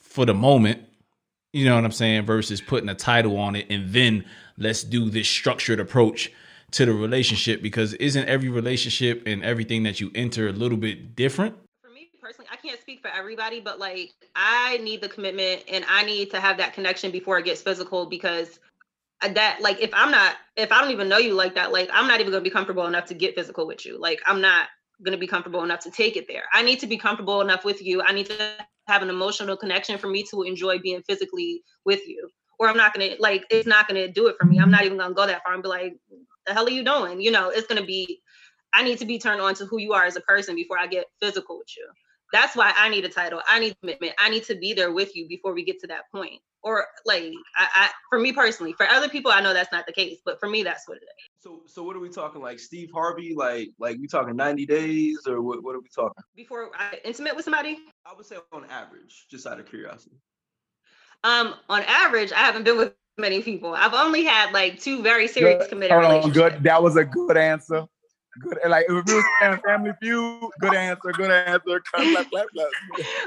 for the moment, you know what I'm saying, versus putting a title on it and then let's do this structured approach to the relationship because isn't every relationship and everything that you enter a little bit different? For me personally, I can't speak for everybody, but like I need the commitment and I need to have that connection before it gets physical because uh, that like if I'm not if I don't even know you like that, like I'm not even gonna be comfortable enough to get physical with you. Like I'm not gonna be comfortable enough to take it there. I need to be comfortable enough with you. I need to have an emotional connection for me to enjoy being physically with you. Or I'm not gonna like it's not gonna do it for me. I'm not even gonna go that far and be like, the hell are you doing? You know, it's gonna be I need to be turned on to who you are as a person before I get physical with you. That's why I need a title. I need commitment. I need to be there with you before we get to that point. Or like I, I for me personally, for other people, I know that's not the case, but for me, that's what it is. So so what are we talking like Steve Harvey? Like like we talking 90 days or what what are we talking? Before I intimate with somebody? I would say on average, just out of curiosity. Um, on average, I haven't been with many people. I've only had like two very serious Good. committed Hold relationships. good. That was a good answer. Good. Like if it was Family Feud, good answer. Good answer. Clap, clap, clap,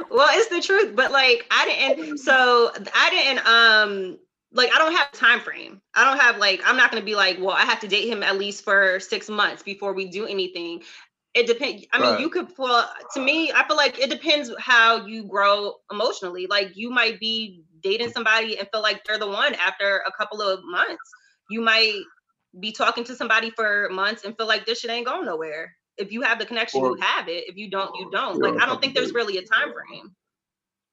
well it's the truth but like i didn't so i didn't um like i don't have a time frame i don't have like i'm not to be like well i have to date him at least for six months before we do anything it depends i mean Right. you could well to me i feel like it depends how you grow emotionally like you might be dating somebody and feel like they're the one after a couple of months you might be talking to somebody for months and feel like this shit ain't going nowhere if you have the connection Or- you have it if you don't you don't like i don't think there's really a time frame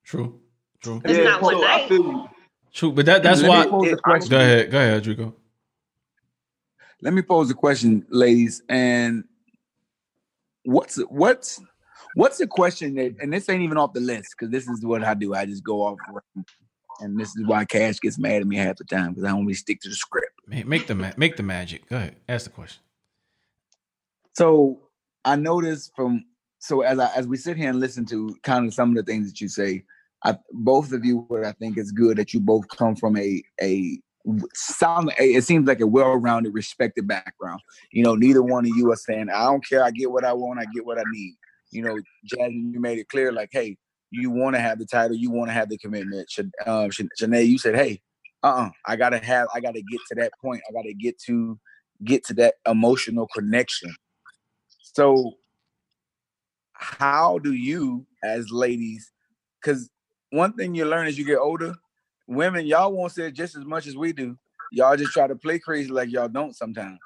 True. True. It's not one so I night. feel you. True. But that that's Let why me pose a it- question. go ahead. Go ahead, Drico. Let me pose a question, ladies. And what's what's what's the question that? And this ain't even off the list because this is what I do. I just go off, and this is why Cash gets mad at me half the time because I only stick to the script. Ma- Make the ma- make the magic. Go ahead. Ask the question. So I noticed from so as I as we sit here and listen to kind of some of the things that you say, I both of you what I think is good that you both come from a a sound it seems like a well-rounded respected background. You know, neither one of you are saying, I don't care, I get what I want, I get what I need. You know, Jasmine, you made it clear like, hey, you want to have the title, you want to have the commitment. Shan- Um, you said, hey, uh-uh, I gotta have, I gotta get to that point. I gotta get to get to that emotional connection. So, how do you, as ladies, because one thing you learn as you get older, women, y'all won't say just as much as we do. Y'all just try to play crazy like y'all don't sometimes.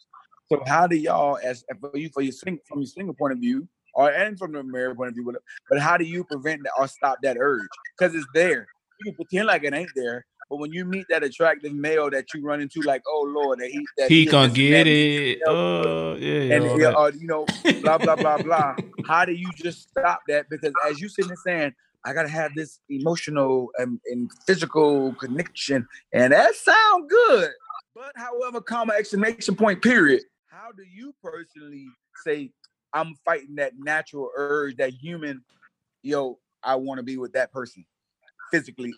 So, how do y'all, as for you, for your from your single point of view, or and from the married point of view, but how do you prevent that or stop that urge? Because it's there. You can pretend like it ain't there, but when you meet that attractive male that you run into, like, oh Lord, that he that He is gonna get it. Uh, yeah. and all yeah, that. uh, you know, blah blah blah blah. How do you just stop that? Because as you sitting there saying, I gotta have this emotional and, and physical connection, and that sound good. But however, comma exclamation point period. How do you personally say I'm fighting that natural urge, that human, yo, I want to be with that person physically?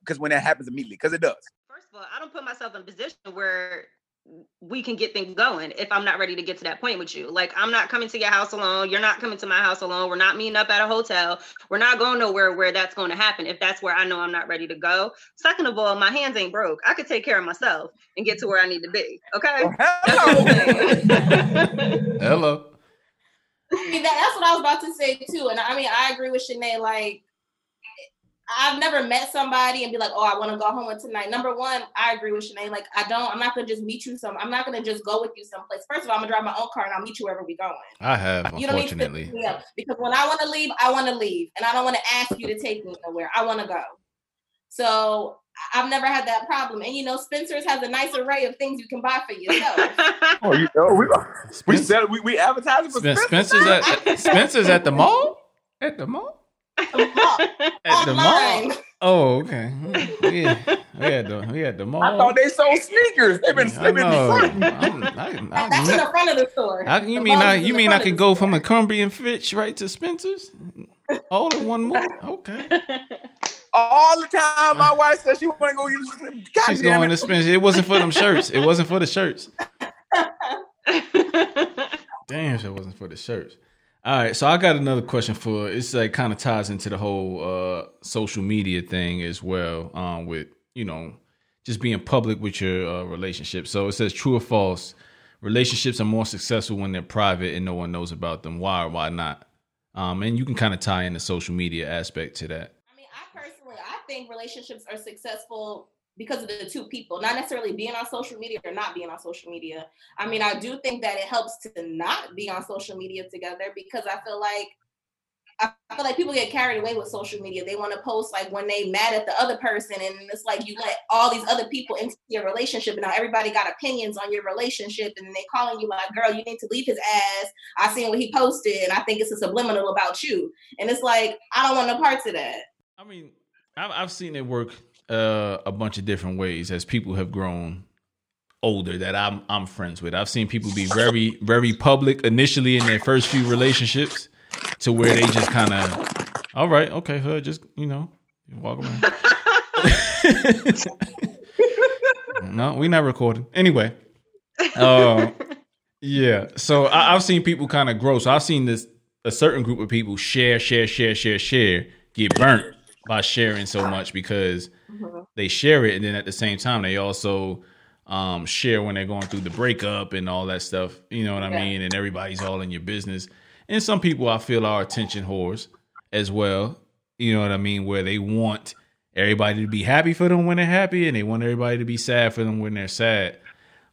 Because when that happens immediately, because it does. First of all, I don't put myself in a position where we can get things going if I'm not ready to get to that point with you. Like I'm not coming to your house alone. You're not coming to my house alone. We're not meeting up at a hotel. We're not going nowhere where that's going to happen if that's where I know I'm not ready to go. Second of all, my hands ain't broke. I could take care of myself and get to where I need to be. Okay. Oh, That's hello. what I'm saying. Hello. I mean, that, that's what I was about to say too. And I mean, I agree with Shanae. Like, I've never met somebody and be like, oh, I want to go home with tonight. Number one, I agree with Shanae. Like, I don't, I'm not going to just meet you some, I'm not going to just go with you someplace. First of all, I'm going to drive my own car and I'll meet you wherever we're going. I have, You don't need to pick unfortunately. me up because when I want to leave, I want to leave, and I don't want to ask you to take me nowhere. I want to go. So I- I've never had that problem. And you know, Spencer's has a nice array of things you can buy for yourself. Oh, you know, we, we said we, we advertising for Spen- Spencer. Spencer's at Spencer's at the mall. At the mall. At the mall. Online. Oh, okay. Yeah, we had the we had the mall. I thought they sold sneakers. They've been I slipping in know. front. I'm- I- I- That's in the front of the store. I, you The mean I you mean I front could go store. from Abercrombie and Fitch right to Spencer's all in one move? Okay, All the time, my wife says she want to go use. God she's damn going it. to spend. It wasn't for them shirts. It wasn't for the shirts. Damn, if it wasn't for the shirts. All right, so I got another question for it's like kind of ties into the whole uh social media thing as well. Um, with you know just being public with your uh, relationship. So it says true or false. Relationships are more successful when they're private and no one knows about them. Why or why not? Um, and you can kind of tie in the social media aspect to that. I mean, I personally, I think relationships are successful because of the two people, not necessarily being on social media or not being on social media. I mean, I do think that it helps to not be on social media together because I feel like I feel like people get carried away with social media. They want to post like when they mad at the other person, and it's like you let all these other people into your relationship, and now everybody got opinions on your relationship, and they calling you like, "Girl, you need to leave his ass." I seen what he posted, and I think it's a subliminal about you, and it's like I don't want no parts of that. I mean, I've, seen it work uh, a bunch of different ways as people have grown older that I'm I'm friends with. I've seen people be very very public initially in their first few relationships to where they just kind of, all right, okay, huh, just you know, walk around. no, we not recording anyway. Uh, yeah, so I, I've seen people kind of grow. So I've seen this a certain group of people share, share, share, share, share, get burnt by sharing so much because they share it, and then at the same time they also um, share when they're going through the breakup and all that stuff. You know what I Yeah. mean? And everybody's all in your business. And some people I feel are attention whores as well. You know what I mean? Where they want everybody to be happy for them when they're happy, and they want everybody to be sad for them when they're sad.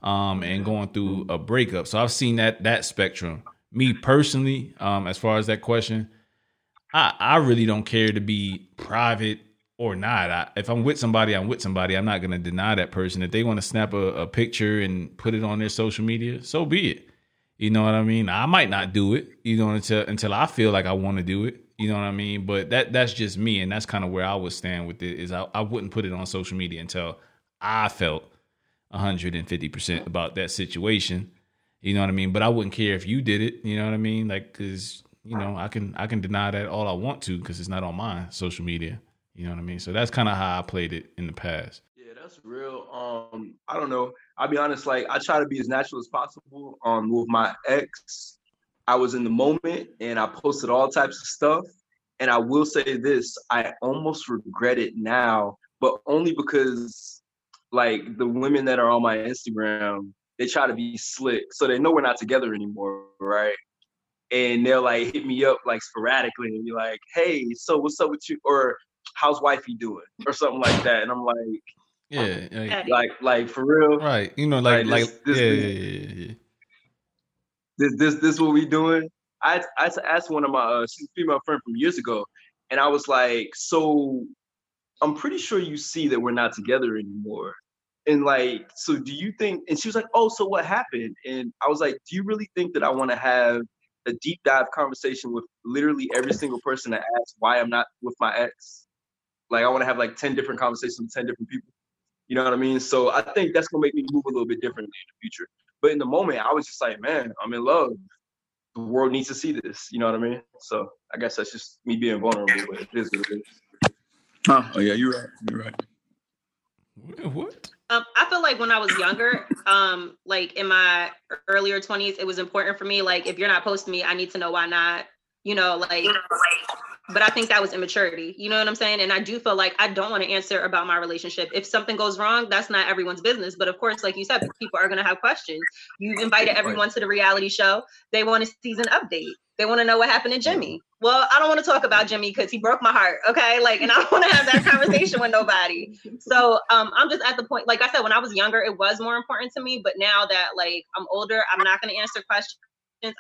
Um, and going through a breakup. So I've seen that that spectrum. Me personally, um, as far as that question, I, I really don't care to be private or not. I, if I'm with somebody, I'm with somebody. I'm not going to deny that person. If they want to snap a, a picture and put it on their social media, so be it. You know what I mean? I might not do it, you know, until until I feel like I want to do it. You know what I mean? But that that's just me, and that's kind of where I would stand with it. Is I, I wouldn't put it on social media until I felt 150 percent about that situation. You know what I mean? But I wouldn't care if you did it. You know what I mean? Like, cause you know, I can I can deny that all I want to because it's not on my social media. You know what I mean? So that's kind of how I played it in the past. Yeah, that's real. Um, I don't know. I'll be honest. Like, I try to be as natural as possible. Um, with my ex, I was in the moment and I posted all types of stuff. And I will say this: I almost regret it now, but only because, like, the women that are on my Instagram, they try to be slick, so they know we're not together anymore, right? And they'll like hit me up like sporadically and be like, "Hey, so what's up with you?" or "How's wifey doing?" or something like that. And I'm like, Yeah, like, like like for real? Right. You know, like Right, like this- this yeah, is- yeah, yeah, yeah, yeah. this this this what we doing? I i asked one of my uh, female friend from years ago and i was like so i'm pretty sure you see that we're not together anymore. And like so do you think and she was like oh so what happened? And i was like do you really think that i want to have a deep dive conversation with literally every single person that asks why i'm not with my ex? Like i want to have like 10 different conversations with 10 different people you know what i mean so i think that's going to make me move a little bit differently in the future but in the moment, I was just like, man, I'm in love. The world needs to see this. You know what I mean? So I guess that's just me being vulnerable, but it is what it is. Huh? Oh yeah, you're right. You're right. What? what? Um, I feel like when I was younger, um, like in my earlier 20s, it was important for me. Like, if you're not posting me, I need to know why not. You know, like, but I think that was immaturity. You know what I'm saying? And I do feel like I don't want to answer about my relationship. If something goes wrong, that's not everyone's business. But of course, like you said, people are going to have questions. You've invited everyone to the reality show. They want a season update. They want to know what happened to Jimmy. Well, I don't want to talk about Jimmy because he broke my heart. Okay. Like, and I don't want to have that conversation with nobody. So um, I'm just at the point, like I said, when I was younger, it was more important to me. But now that like I'm older, I'm not going to answer questions.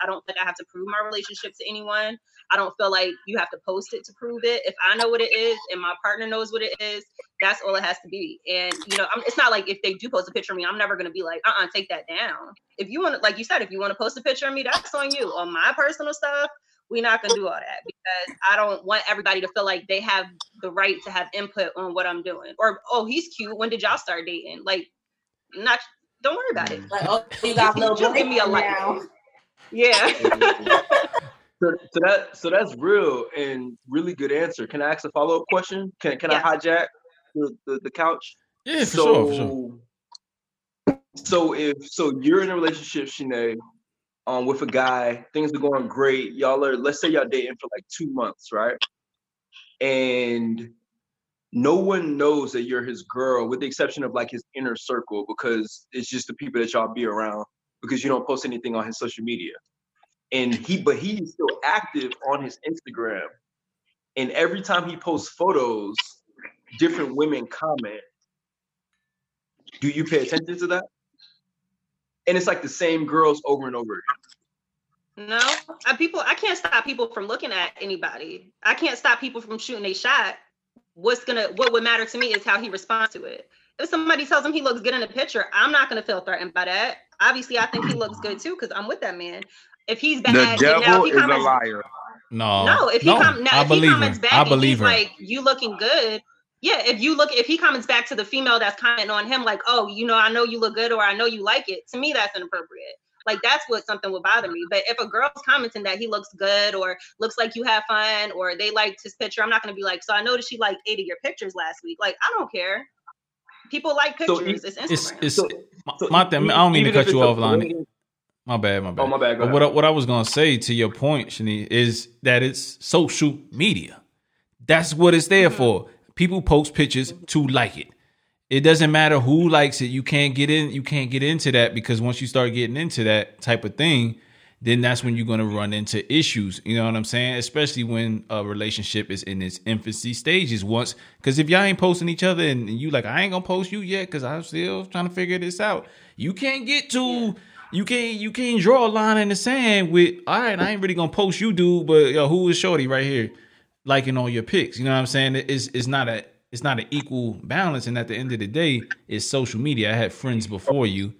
I don't think I have to prove my relationship to anyone. I don't feel like you have to post it to prove it. If I know what it is and my partner knows what it is, that's all it has to be. And you know, I'm, it's not like if they do post a picture of me, I'm never gonna be like, uh, uh take that down. If you want like you said, if you want to post a picture of me, that's on you. On my personal stuff, we're not gonna do all that because I don't want everybody to feel like they have the right to have input on what I'm doing. Or oh, he's cute. When did y'all start dating? Like, not. Don't worry about it. Like, oh, you got little Just give me a like. Now. Yeah. So, so that so that's real and really good answer. Can I ask a follow up question? Can can Yeah. I hijack the, the, the couch? Yeah, for so, sure, for sure. So if so, you're in a relationship, Shanae, um, with a guy. Things are going great. Y'all are. Let's say y'all dating for like two months, right? And no one knows that you're his girl, with the exception of like his inner circle, because it's just the people that y'all be around. Because you don't post anything on his social media, and he, but he is still active on his Instagram. And every time he posts photos, different women comment. Do you pay attention to that? and it's like the same girls over and over again. No, I, people. I can't stop people from looking at anybody. I can't stop people from shooting a shot. What's gonna? What would matter to me is how he responds to it. If somebody tells him he looks good in a picture, I'm not gonna feel threatened by that. Obviously, I think he looks good too because I'm with that man. If he's bad, The and now devil if he is a liar. No, No, if he com- now, I if he comments her. back I and he's her. like, "You looking good," yeah. If you look, if he comments back to the female that's commenting on him, like, "Oh, you know, I know you look good," or "I know you like it," to me, that's inappropriate. Like that's what something would bother me. But if a girl's commenting that he looks good or looks like you have fun or they liked his picture, I'm not gonna be like, "So I noticed she liked eight of your pictures last week." Like I don't care. People like So pictures. e- it's Instagram. It's it's So- my, so my thing. I don't mean to cut you it's off, Lonnie. blatant- My bad, my oh, bad. Oh, my bad, go But what I, what I was gonna say to your point, Shanae, is that it's social media. That's what it's there mm-hmm. for. People post pictures to like it. It doesn't matter who likes it. You can't get in. You can't get into that because once you start getting into that type of thing, then that's when you're gonna run into issues. You know what I'm saying? Especially when a relationship is in its infancy stages. Once, because if y'all ain't posting each other and you like, I ain't gonna post you yet because I'm still trying to figure this out. You can't get to. You can't you can't draw a line in the sand with all right, I ain't really gonna post you, dude, but yo, who is Shorty right here liking all your pics? You know what I'm saying? It's it's not a it's not an equal balance, and at the end of the day, it's social media. I had friends before you,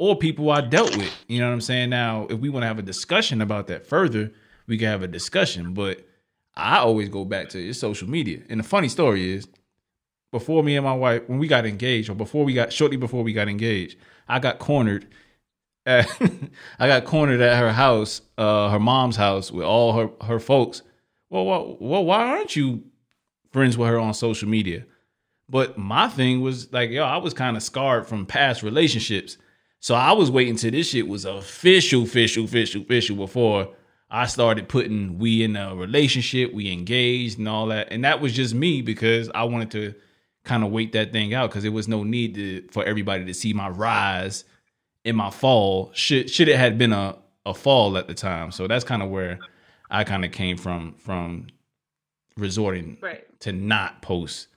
or people I dealt with. You know what I'm saying? Now, if we want to have a discussion about that further, we can have a discussion. But I always go back to it's social media. And the funny story is, before me and my wife, when we got engaged, or before we got shortly before we got engaged, I got cornered. At, I got cornered at her house, uh, her mom's house, with all her her folks. Well, well, well, why aren't you friends with her on social media? But my thing was like, yo, I was kind of scarred from past relationships. So I was waiting till this shit was official, official, official, official before I started putting we in a relationship, we engaged and all that. And that was just me because I wanted to kind of wait that thing out because there was no need to, for everybody to see my rise in my fall. Should should it had been a, a fall at the time. So that's kind of where I kind of came from from resorting right. to not post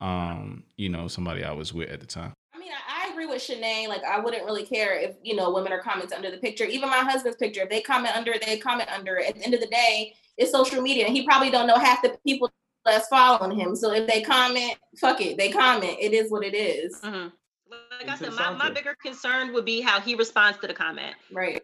um, you know, somebody I was with at the time. I mean, I, I agree with Shanae. Like, I wouldn't really care if you know women are commenting under the picture. Even my husband's picture, if they comment under, it, they comment under. it. At the end of the day, it's social media, and he probably don't know half the people that's following him. So if they comment, fuck it, they comment. It is what it is. Mhm. Like I said, my, my bigger concern would be how he responds to the comment. Right.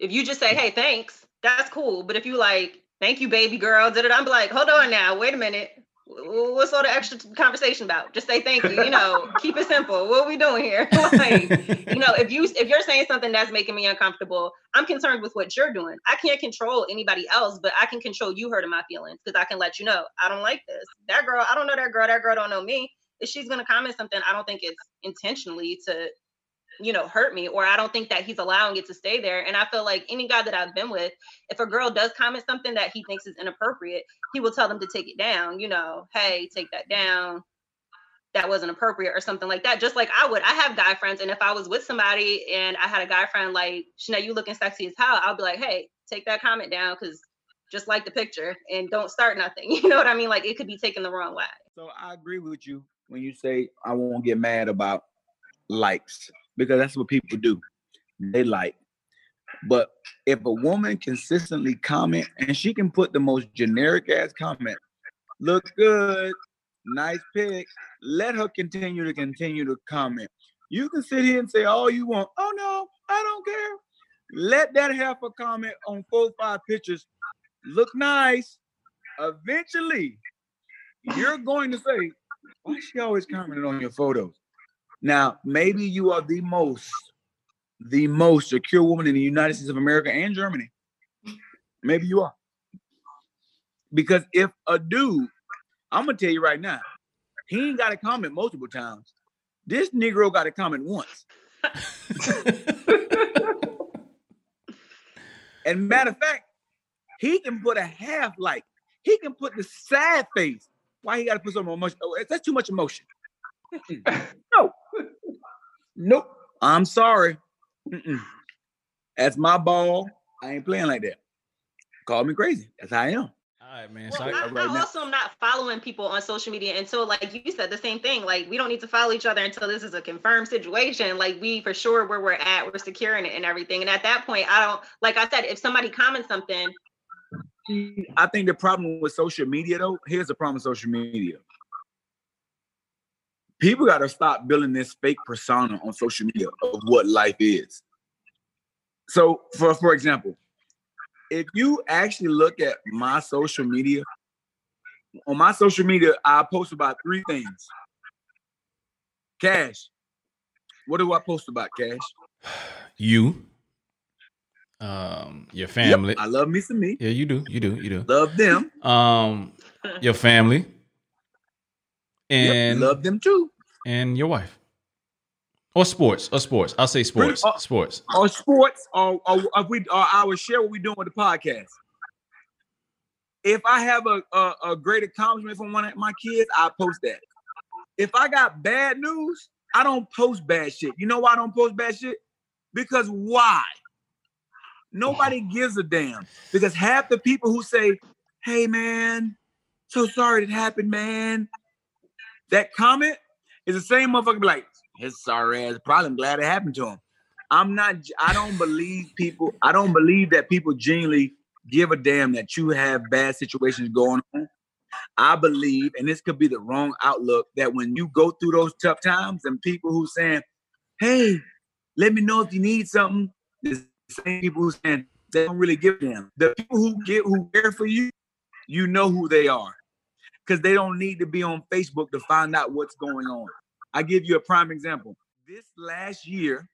If you just say, "Hey, thanks," that's cool. But if you like, "Thank you, baby girl," did it? I'm like, hold on now, wait a minute. What's all the extra conversation about? Just say thank you. You know, keep it simple. What are we doing here? like, you know, if you if you're saying something that's making me uncomfortable, I'm concerned with what you're doing. I can't control anybody else, but I can control you hurting my feelings because I can let you know I don't like this. That girl, I don't know that girl. That girl don't know me. If she's gonna comment something, I don't think it's intentionally to you know, hurt me, or I don't think that he's allowing it to stay there. And I feel like any guy that I've been with, if a girl does comment something that he thinks is inappropriate, he will tell them to take it down. You know, hey, take that down. That wasn't appropriate, or something like that. Just like I would, I have guy friends, and if I was with somebody and I had a guy friend like Chanel, you looking sexy as hell, I'll be like, hey, take that comment down because just like the picture and don't start nothing. You know what I mean? Like it could be taken the wrong way. So I agree with you when you say I won't get mad about likes because that's what people do. They like. But if a woman consistently comment and she can put the most generic ass comment, look good, nice pic, let her continue to continue to comment. You can sit here and say all you want. Oh no, I don't care. Let that half a comment on four five pictures look nice. Eventually, you're going to say, why she always commenting on your photos? Now, maybe you are the most, the most secure woman in the United States of America and Germany. Maybe you are. Because if a dude, I'm gonna tell you right now, he ain't got to comment multiple times. This Negro got to comment once. and matter of fact, he can put a half like. He can put the sad face. Why he got to put so much emotion? Oh, that's too much emotion. no, nope. I'm sorry. Mm-mm. That's my ball. I ain't playing like that. Call me crazy. That's how I am. All right, man. Well, So I, I, I right now- also am not following people on social media until, like you said, the same thing. Like we don't need to follow each other until this is a confirmed situation. Like we for sure where we're at, we're securing it and everything. And at that point, I don't like I said, if somebody comments something, I think the problem with social media, though, here's the problem with social media. People got to stop building this fake persona on social media of what life is. So, for for example, if you actually look at my social media, on my social media, I post about three things. Cash. What do I post about, Cash? you, um, your family. Yep, I love me some me. yeah, you do. You do. You do. Love them. Um, your family, Yep, and love them too. and your wife, or sports, or sports. I'll say sports. uh, sports. or sports or, or if we or I would share what we're doing with the podcast. If I have a, a, a great accomplishment from one of my kids, I post that. If I got bad news, I don't post bad shit. You know why I don't post bad shit? Because why? Nobody gives a damn. Because half the people who say, hey man, so sorry it happened, man. That comment is the same motherfucker like, his sorry ass, probably glad it happened to him. I'm not. I don't believe people. I don't believe that people genuinely give a damn that you have bad situations going on. I believe, and this could be the wrong outlook, that when you go through those tough times, and people who saying, "Hey, let me know if you need something," the same people who saying they don't really give a damn. The people who get who care for you, you know who they are, because they don't need to be on Facebook to find out what's going on. I give you a prime example. This last year,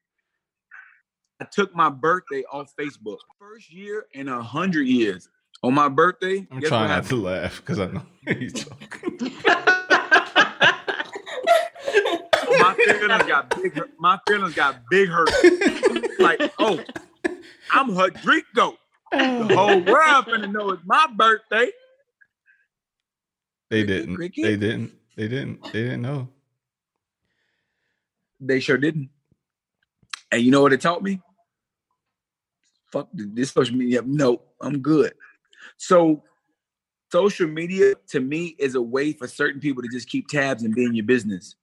I took my birthday off Facebook. First year in a hundred years. On my birthday, I'm guess trying what not to laugh because I know he's talking. my feelings got big. hurt- My feelings got big hurt. like, oh, I'm Rodrigo. The whole world finna know it's my birthday. They Cricket, didn't. cricket. They didn't. They didn't. They didn't know. They sure didn't. And you know what it taught me? Fuck this social media. No, I'm good. So social media to me is a way for certain people to just keep tabs and be in your business.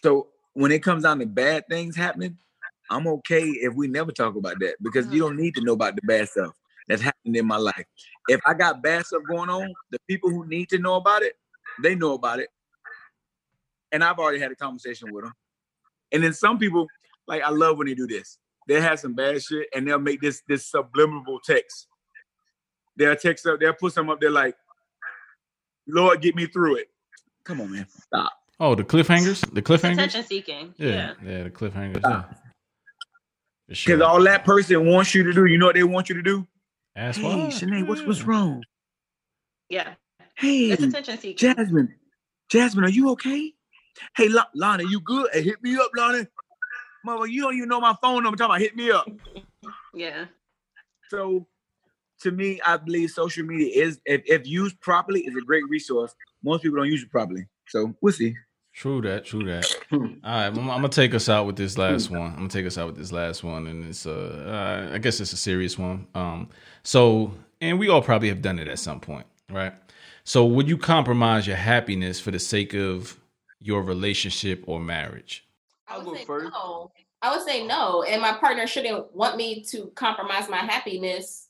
So when it comes down to bad things happening, I'm okay if we never talk about that because you don't need to know about the bad stuff that's happening in my life. If I got bad stuff going on, the people who need to know about it, they know about it. And I've already had a conversation with them. And then some people, like I love when they do this. They have some bad shit and they'll make this this subliminal text. They'll text up, they'll put some up there like, Lord, get me through it. Come on, man. Stop. Oh, the cliffhangers. The cliffhangers. attention seeking. Yeah, Yeah. yeah, the cliffhangers. Yeah. Because sure. all that person wants you to do, you know what they want you to do? Ask Hey, why. Shanae, what's what's hmm. wrong? Yeah. Hey, It's attention seeking. Jasmine, Jasmine, are you okay? Hey, La- Lonnie, you good? Hey, hit me up, Lonnie. Mother, you don't even know my phone number. Talking about hit me up. Yeah. So, to me, I believe social media is, if, if used properly, is a great resource. Most people don't use it properly. So we'll see. True that. True that. All right, I'm, I'm gonna take us out with this last one. I'm gonna take us out with this last one, and it's uh, uh, I guess it's a serious one. Um, so, and we all probably have done it at some point, right? So, would you compromise your happiness for the sake of your relationship or marriage? I I'll would go say first. no. I would say no, and my partner shouldn't want me to compromise my happiness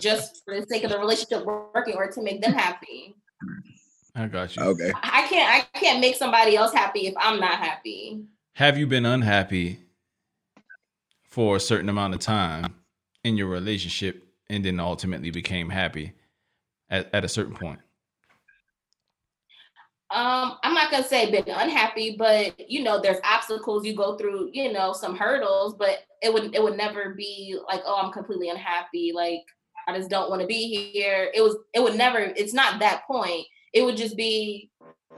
just for the sake of the relationship working or to make them happy. I got you. Okay. I I can't I can't make somebody else happy if I'm not happy. Have you been unhappy for a certain amount of time in your relationship, and then ultimately became happy at, at a certain point? Um, I'm not gonna say been unhappy, but you know, there's obstacles you go through, you know, some hurdles, but it would it would never be like, oh, I'm completely unhappy. Like I just don't want to be here. It was it would never, it's not that point. It would just be,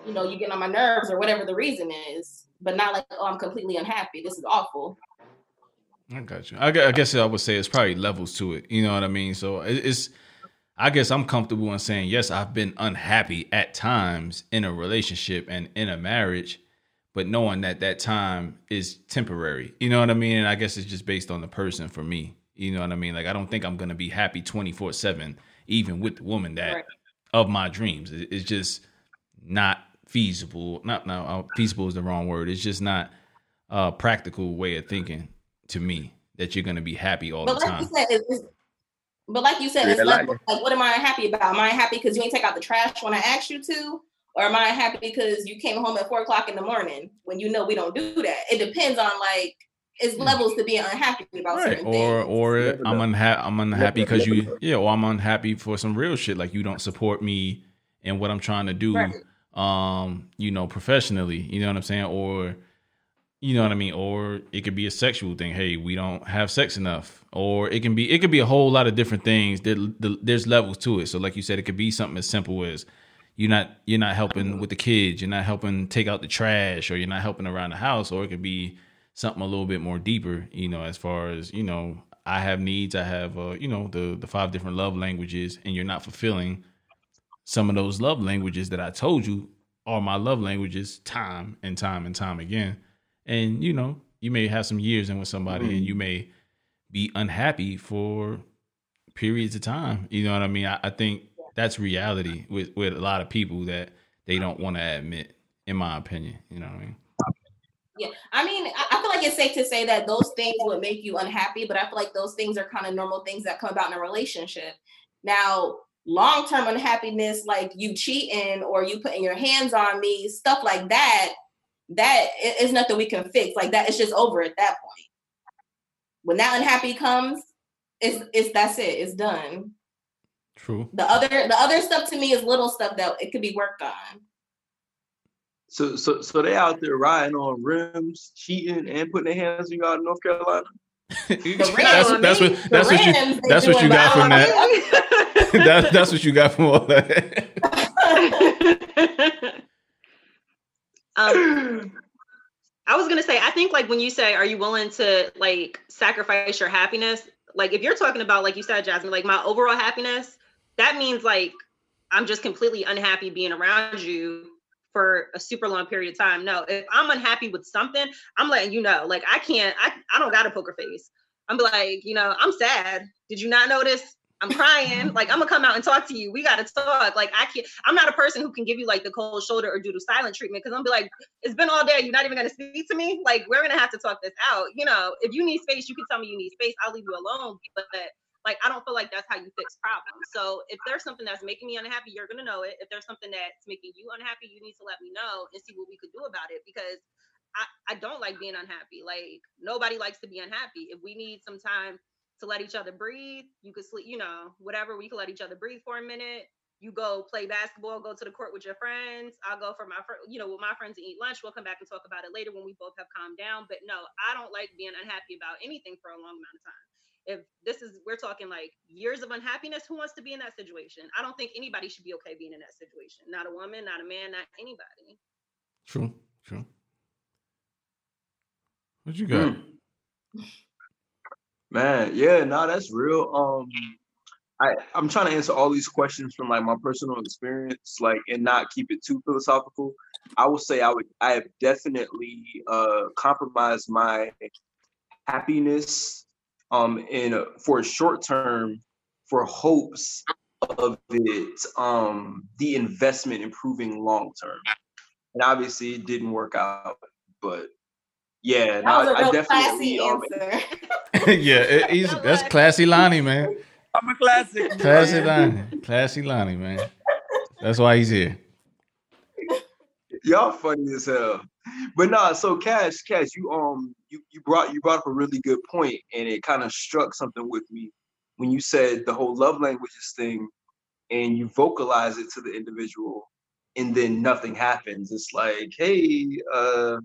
you know, you get on my nerves or whatever the reason is, but not like, oh, I'm completely unhappy. This is awful. I got you. I guess I would say it's probably levels to it. You know what I mean? So it's I guess I'm comfortable in saying, yes, I've been unhappy at times in a relationship and in a marriage, but knowing that that time is temporary. You know what I mean? And I guess it's just based on the person for me. You know what I mean? Like, I don't think I'm going to be happy 24 7, even with the woman that right. Of my dreams. It's just not feasible. Not, no, uh, feasible is the wrong word. It's just not a practical way of thinking to me that you're going to be happy all but the like time. Said, but like you said, yeah, it's like, like, what am I happy about? Am I happy because you ain't take out the trash when I asked you to? Or am I happy because you came home at four o'clock in the morning when you know we don't do that? It depends on like it's levels to being unhappy about right. certain or, things. Or or I'm unhappy I'm unhappy because you yeah, or I'm unhappy for some real shit like you don't support me in what I'm trying to do right. um, you know, professionally. You know what I'm saying? Or you know what I mean? Or it could be a sexual thing. Hey, we don't have sex enough. Or it can be it could be a whole lot of different things. There, there's levels to it. So, like you said, it could be something as simple as you're not you're not helping with the kids, you're not helping take out the trash, or you're not helping around the house. Or it could be something a little bit more deeper. You know, as far as you know, I have needs. I have uh, you know the the five different love languages, and you're not fulfilling some of those love languages that I told you are my love languages, time and time and time again and you know you may have some years in with somebody mm-hmm. and you may be unhappy for periods of time you know what i mean i, I think that's reality with with a lot of people that they don't want to admit in my opinion you know what i mean yeah i mean i feel like it's safe to say that those things would make you unhappy but i feel like those things are kind of normal things that come about in a relationship now long-term unhappiness like you cheating or you putting your hands on me stuff like that that is nothing we can fix. Like that, it's just over at that point. When that unhappy comes, it's it's that's it. It's done. True. The other the other stuff to me is little stuff that it could be worked on. So so so they out there riding on rims, cheating, and putting their hands on you out in North Carolina. that's, that's what that's what you that's what you got from that. that. That's what you got from all that. Um, I was gonna say, I think like when you say, "Are you willing to like sacrifice your happiness?" Like if you're talking about, like you said, Jasmine, like my overall happiness, that means like I'm just completely unhappy being around you for a super long period of time. No, if I'm unhappy with something, I'm letting you know. Like I can't, I, I don't got a poker face. I'm like, you know, I'm sad. Did you not notice? I'm crying. Like, I'm gonna come out and talk to you. We gotta talk. Like, I can't, I'm not a person who can give you like the cold shoulder or do the silent treatment because I'm be like, it's been all day. You're not even gonna speak to me. Like, we're gonna have to talk this out. You know, if you need space, you can tell me you need space. I'll leave you alone. But like, I don't feel like that's how you fix problems. So if there's something that's making me unhappy, you're gonna know it. If there's something that's making you unhappy, you need to let me know and see what we could do about it because I, I don't like being unhappy. Like nobody likes to be unhappy. If we need some time to let each other breathe. You could sleep, you know, whatever. We could let each other breathe for a minute. You go play basketball, go to the court with your friends. I'll go for my, fr- you know, with my friends and eat lunch. We'll come back and talk about it later when we both have calmed down. But no, I don't like being unhappy about anything for a long amount of time. If this is, we're talking like years of unhappiness, who wants to be in that situation? I don't think anybody should be okay being in that situation. Not a woman, not a man, not anybody. True, true. What you got? Mm. Man, yeah, no, that's real. Um, I I'm trying to answer all these questions from like my personal experience, like, and not keep it too philosophical. I would say I would I have definitely uh compromised my happiness um in a, for a short term for hopes of it um the investment improving long term. And obviously it didn't work out, but yeah, no, I definitely. Um, yeah, it, he's that's classy Lonnie, man. I'm a classic. Classy Lonnie, classy Lonnie, man. That's why he's here. Y'all funny as hell. But nah, so Cash, Cash, you um you, you brought you brought up a really good point and it kind of struck something with me when you said the whole love languages thing and you vocalize it to the individual and then nothing happens. It's like, hey, uh,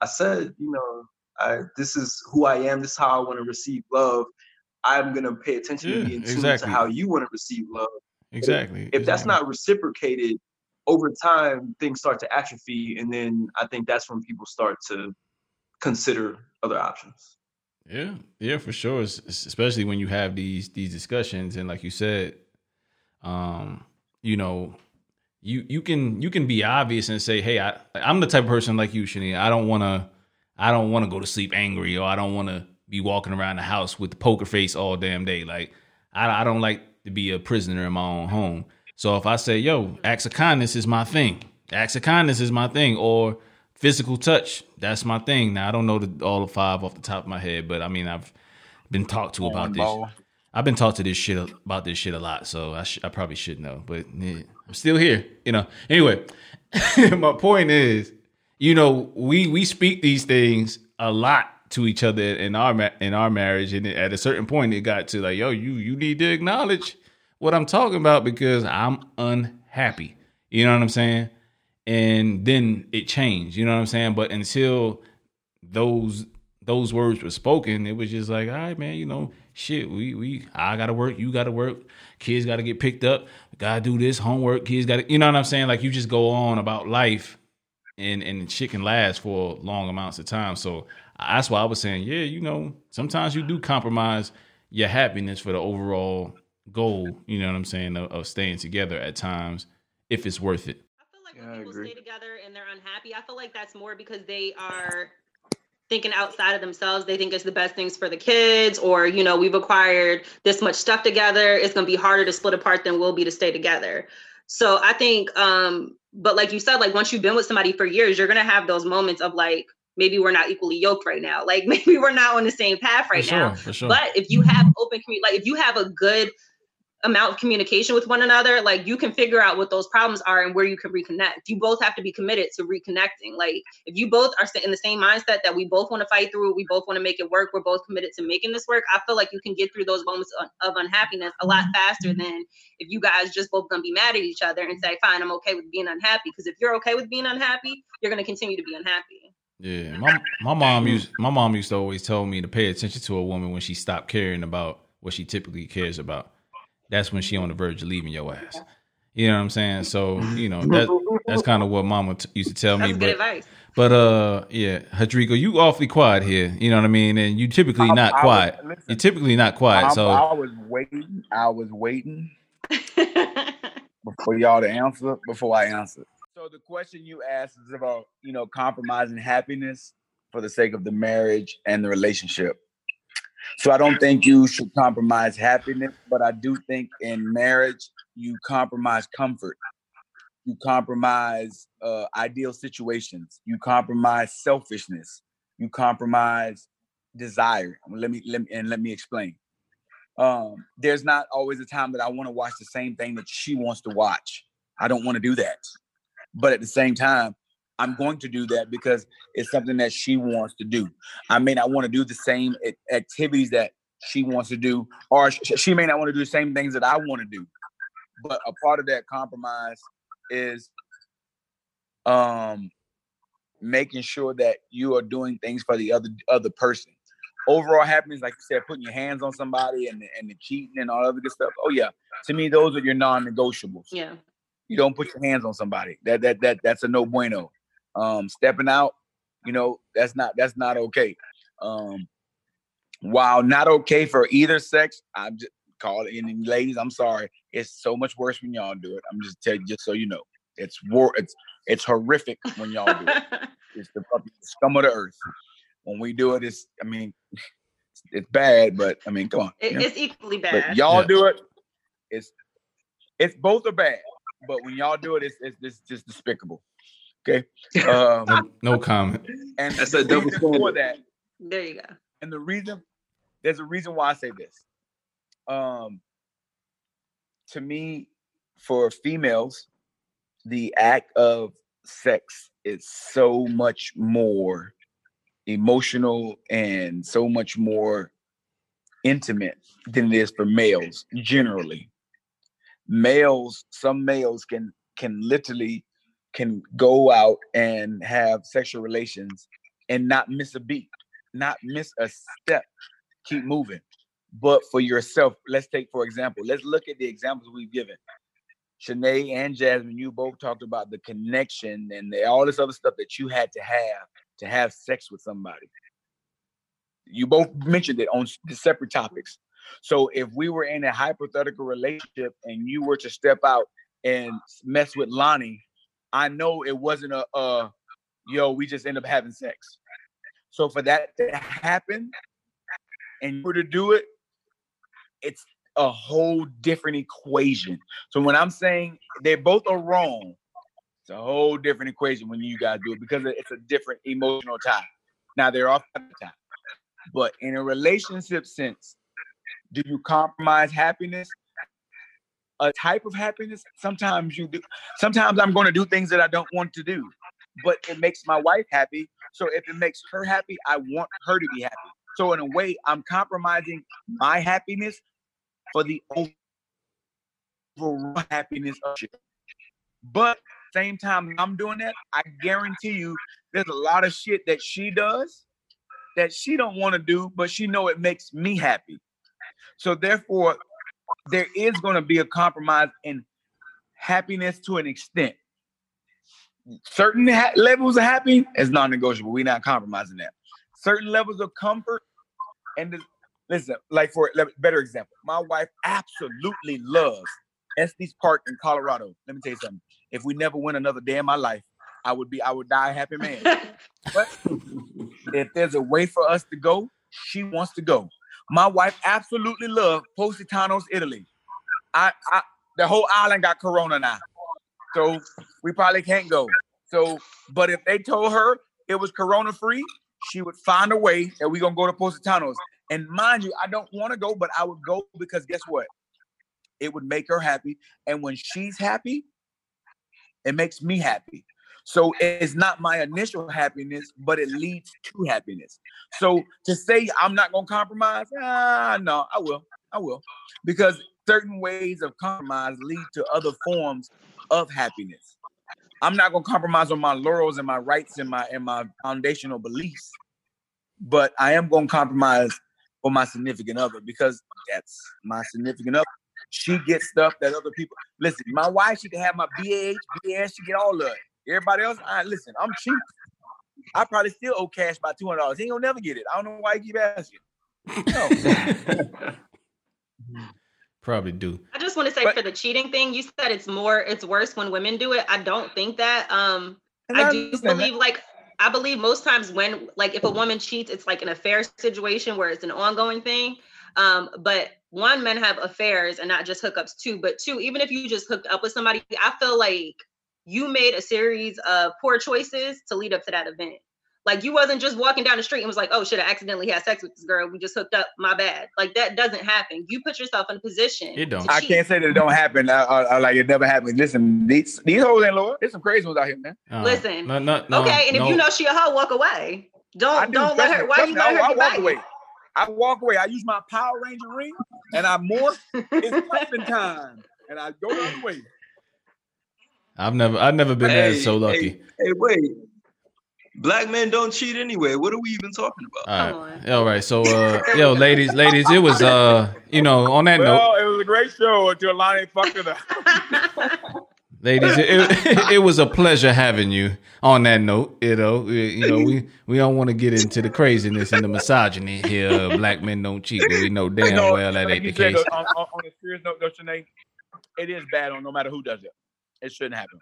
I said, you know, I, this is who I am. This is how I want to receive love. I'm gonna pay attention Yeah, to be in tune exactly. to how you want to receive love. Exactly. If that's not reciprocated over time, things start to atrophy, and then I think that's when people start to consider other options. Yeah, yeah, for sure. Es- es- Especially when you have these these discussions, and like you said, um, you know, you you can you can be obvious and say, "Hey, I I'm the type of person like you, Shanae. I don't want to I don't want to go to sleep angry, or I don't want to be walking around the house with the poker face all damn day. Like, I I don't like to be a prisoner in my own home. So if I say, "Yo, acts of kindness is my thing," acts of kindness is my thing, or physical touch, that's my thing. Now I don't know the, all the five off the top of my head, but I mean I've been talked to about this. I've been talked to this shit about this shit a lot, so I sh- I probably should know, but yeah, I'm still here, you know. Anyway, my point is, you know, we we speak these things a lot to each other in our ma- in our marriage, and at a certain point, it got to like, yo, you you need to acknowledge what I'm talking about because I'm unhappy. You know what I'm saying? And then it changed. You know what I'm saying? But until those those words were spoken, it was just like, all right, man, you know, shit, we we I gotta work, you gotta work, kids gotta get picked up, gotta do this, homework, kids gotta you know what I'm saying? Like you just go on about life and and shit can last for long amounts of time. So that's why I was saying, yeah, you know, sometimes you do compromise your happiness for the overall goal, you know what I'm saying, of, of staying together at times if it's worth it. I feel like Yeah, when people stay together and they're unhappy, I feel like that's more because they are thinking outside of themselves. They think it's the best things for the kids, or you know, we've acquired this much stuff together. It's gonna be harder to split apart than will be to stay together. So I think, um, but like you said, like once you've been with somebody for years, you're gonna have those moments of like maybe we're not equally yoked right now. Like maybe we're not on the same path right for sure, now. for sure. But if you have open community, like if you have a good amount of communication with one another, like you can figure out what those problems are and where you can reconnect. You both have to be committed to reconnecting. Like if you both are in the same mindset that we both want to fight through, we both want to make it work, we're both committed to making this work. I feel like you can get through those moments of, unhappiness a lot mm-hmm. faster than if you guys just both gonna be mad at each other and say, "Fine, I'm okay with being unhappy." Because if you're okay with being unhappy, you're gonna continue to be unhappy. Yeah, my my mom used my mom used to always tell me to pay attention to a woman when she stopped caring about what she typically cares about. That's when she on the verge of leaving your ass. You know what I'm saying? So you know that that's kind of what mama t- used to tell me. That's good But advice. but uh yeah, Hadrigo, you awfully quiet here. You know what I mean? And you typically I- not I was- quiet. listen, You're typically not quiet. I'm- So I was waiting. I was waiting for y'all to answer before I answer. So the question you asked is about, you know, compromising happiness for the sake of the marriage and the relationship. So I don't think you should compromise happiness, but I do think in marriage you compromise comfort. You compromise uh, ideal situations. You compromise selfishness. You compromise desire. Let me let me and let me explain. Um, there's not always a time that I want to watch the same thing that she wants to watch. I don't want to do that. But at the same time, I'm going to do that because it's something that she wants to do. I may not want to do the same activities that she wants to do, or she may not want to do the same things that I want to do. But a part of that compromise is um making sure that you are doing things for the other other person. Overall happiness, like you said, putting your hands on somebody and the, and the cheating and all other good stuff. Oh yeah, to me those are your non-negotiables. Yeah. You don't put your hands on somebody. That that that that's a no bueno. Um, stepping out, you know, that's not that's not okay. Um, while not okay for either sex, I'm just call it. And ladies, I'm sorry, it's so much worse when y'all do it. I'm just telling just so you know, it's war. It's it's horrific when y'all do it. It's the fucking scum of the earth. When we do it, it's I mean, it's bad, but I mean, come on. It- you know? it's equally But bad. y'all Yeah. do it, it's it's both are bad. But when y'all do it, it's it's, it's just despicable. Okay. Um, no, no comment. and That's a double reason for that, There you go. and the reason there's a reason why I say this. Um, to me, for females, the act of sex is so much more emotional and so much more intimate than it is for males generally. Males, some males can can literally can go out and have sexual relations and not miss a beat, not miss a step, keep moving. But for yourself, let's take for example, let's look at the examples we've given. Shanae and Jasmine, you both talked about the connection and the, all this other stuff that you had to have to have sex with somebody. You both mentioned it on separate topics. So if we were in a hypothetical relationship and you were to step out and mess with Lonnie, I know it wasn't a, a yo, we just end up having sex. So for that to happen and you were to do it, it's a whole different equation. So when I'm saying they both are wrong, it's a whole different equation when you guys do it because it's a different emotional tie. Now they're off the time. But in a relationship sense, do you compromise happiness? A type of happiness? Sometimes you do. Sometimes I'm going to do things that I don't want to do, but it makes my wife happy. So if it makes her happy, I want her to be happy. So in a way, I'm compromising my happiness for the overall happiness of shit. But same time I'm doing that, I guarantee you there's a lot of shit that she does that she don't want to do, but she know it makes me happy. So therefore, there is going to be a compromise in happiness to an extent. Certain ha- levels of happy is non-negotiable. We're not compromising that. Certain levels of comfort and this, listen, like for a better example, my wife absolutely loves Estes Park in Colorado. Let me tell you something. If we never win another day in my life, I would be I would die a happy man. but if there's a way for us to go, she wants to go. My wife absolutely loved Positano's, Italy. I, I the whole island got corona now. So we probably can't go. So, but if they told her it was corona free, she would find a way that we're gonna go to Positano's. And mind you, I don't want to go, but I would go because guess what? It would make her happy. And when she's happy, it makes me happy. So it's not my initial happiness, but it leads to happiness. So to say I'm not gonna compromise, ah, no, I will, I will, because certain ways of compromise lead to other forms of happiness. I'm not gonna compromise on my laurels and my rights and my and my foundational beliefs, but I am gonna compromise for my significant other because that's my significant other. She gets stuff that other people listen. My wife, she can have my BAH, BAS, she get all of it. Everybody else, I listen, I'm cheap. I probably still owe cash by two hundred dollars. He ain't gonna never get it. I don't know why you keep asking. No. probably do. I just want to say but, for the cheating thing, you said it's more, it's worse when women do it. I don't think that. Um, I, I do believe that. like I believe most times when like if a woman cheats, it's like an affair situation where it's an ongoing thing. Um, but one, men have affairs and not just hookups too. But two, even if you just hooked up with somebody, I feel like you made a series of poor choices to lead up to that event. Like you wasn't just walking down the street and was like, "Oh shit, I accidentally had sex with this girl. We just hooked up. My bad." Like that doesn't happen. You put yourself in a position. It don't. I can't say that it don't happen. I, I, I, like it never happened. Listen, these these hoes ain't low. There's some crazy ones out here, man. Uh, Listen. No, no, no, okay, and if you know she a hoe, walk away. Don't do, don't let her. Why you let her I, get walk away. I walk away. I use my Power Ranger ring and I morph. it's pumping time, and I go all the way. I've never I've never been hey, so lucky. Hey, hey, wait. Black men don't cheat anyway. What are we even talking about? All right. All right. So uh yo, ladies, ladies, it was uh, you know, on that well, note. it was a great show until Lonnie fucked it up. ladies, it, it, it, was a pleasure having you. On that note, you know, you know, we we don't want to get into the craziness and the misogyny here. Black men don't cheat, but we know damn well that ain't the case. On, on, on, a serious note, though, Shanae, it is bad on no matter who does it. It shouldn't happen.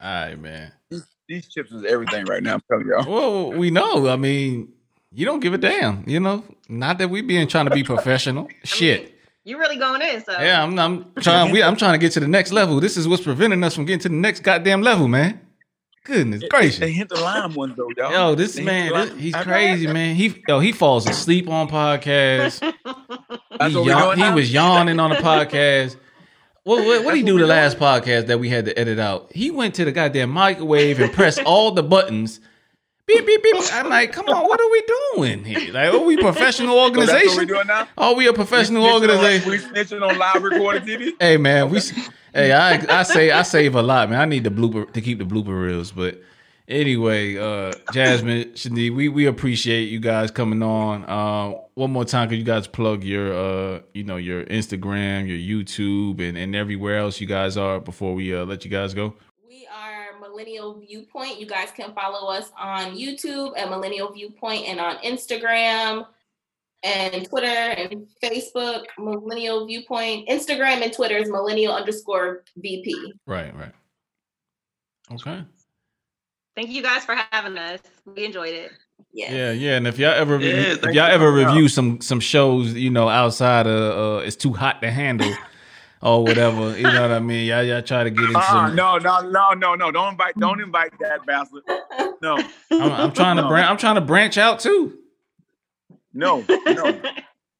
All right, man. These, these, chips is everything right now. I'm telling y'all. Well, we know. I mean, you don't give a damn. You know, not that we being trying to be professional. Shit. Mean, you really going in, so yeah. I'm, I'm trying. We, I'm trying to get to the next level. This is what's preventing us from getting to the next goddamn level, man. Goodness gracious! They hit the lime one though, y'all. Yo, this they man, this, he's crazy, man. He yo, he falls asleep on podcasts. he, yawn, he was yawning on the podcast. What what, what did he do the last podcast that we had to edit out? He went to the goddamn microwave and pressed all the buttons. beep beep beep. I'm like, come on, what are we doing here? Like, are we professional So organization? we doing now? Are we a professional We snitching on- organization? We snitching on live recorded TV. Hey man, we hey I I say I save a lot, man. I need the blooper to keep the blooper reels, but anyway, uh Jasmine, Shanique, we we appreciate you guys coming on. Uh, one more time, could you guys plug your uh you know your Instagram, your YouTube, and and everywhere else you guys are before we uh let you guys go. We are Millennial Viewpoint. You guys can follow us on YouTube at Millennial Viewpoint and on Instagram and Twitter and Facebook, Millennial Viewpoint. Instagram and Twitter is millennial underscore VP. Right, right. Okay. Thank you guys for having us. We enjoyed it. Yeah. Yeah, yeah, and if y'all ever Yeah, if y'all ever review some some shows, you know, outside of uh, it's too hot to handle or whatever, you know what I mean? Y'all y'all try to get into Uh, some. no, no, no, no, no. Don't invite. Don't invite that bastard. No, I'm, I'm trying to No. branch. I'm trying to branch out too. no, no.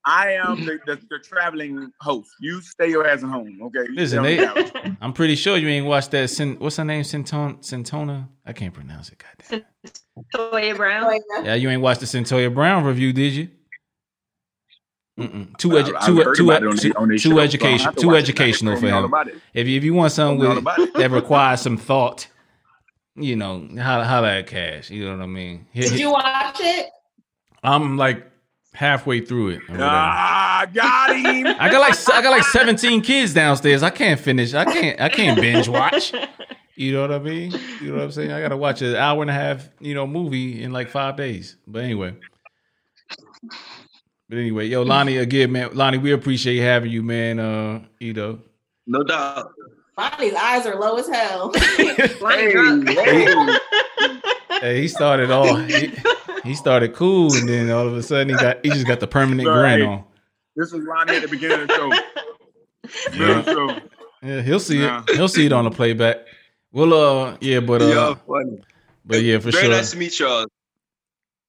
I am the, the, the traveling host. You stay your ass at home, okay? You Listen, they, the. I'm pretty sure you ain't watched that. Sin, what's her name? Centona. Centona. I can't pronounce it. Goddamn. Toya Brown. Yeah, you ain't watched the Cyntoia Brown review, did you? Mm-mm. Too, Well, edu- I've too, too, on too, on too show, so I education, have to too educational for told me all him. If you, if you want something Told me all with, it. that requires some thought, you know, how how that cash. You know what I mean? Hit- Did you watch it? I'm like halfway through it. or. Ah, got him. I got like I got like 17 kids downstairs. I can't finish. I can't I can't binge watch. You know what I mean? You know what I'm saying? I gotta watch an hour and a half, you know, movie in like five days. But anyway. But anyway, yo, Lonnie, again, man, Lonnie, we appreciate having you, man. Uh, you know, No doubt. Bonnie's eyes are low as hell. Blind drunk. hey, he started all he, he started cool, and then all of a sudden he got he just got the permanent Right. grin on. This was Lonnie at the beginning of the show. Middle of the show. Yeah, he'll see Nah. it. He'll see it on the playback. Well, uh, yeah, but uh, Y'all funny. but yeah, for Very sure. nice to meet y'all.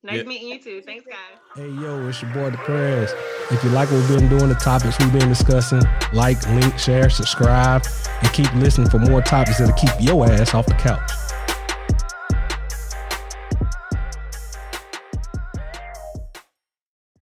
Nice Yeah. meeting you too. Thanks, guys. Hey yo, it's your boy the Prez. If you like what we've been doing, the topics we've been discussing, like, link, share, subscribe, and keep listening for more topics that'll keep your ass off the couch.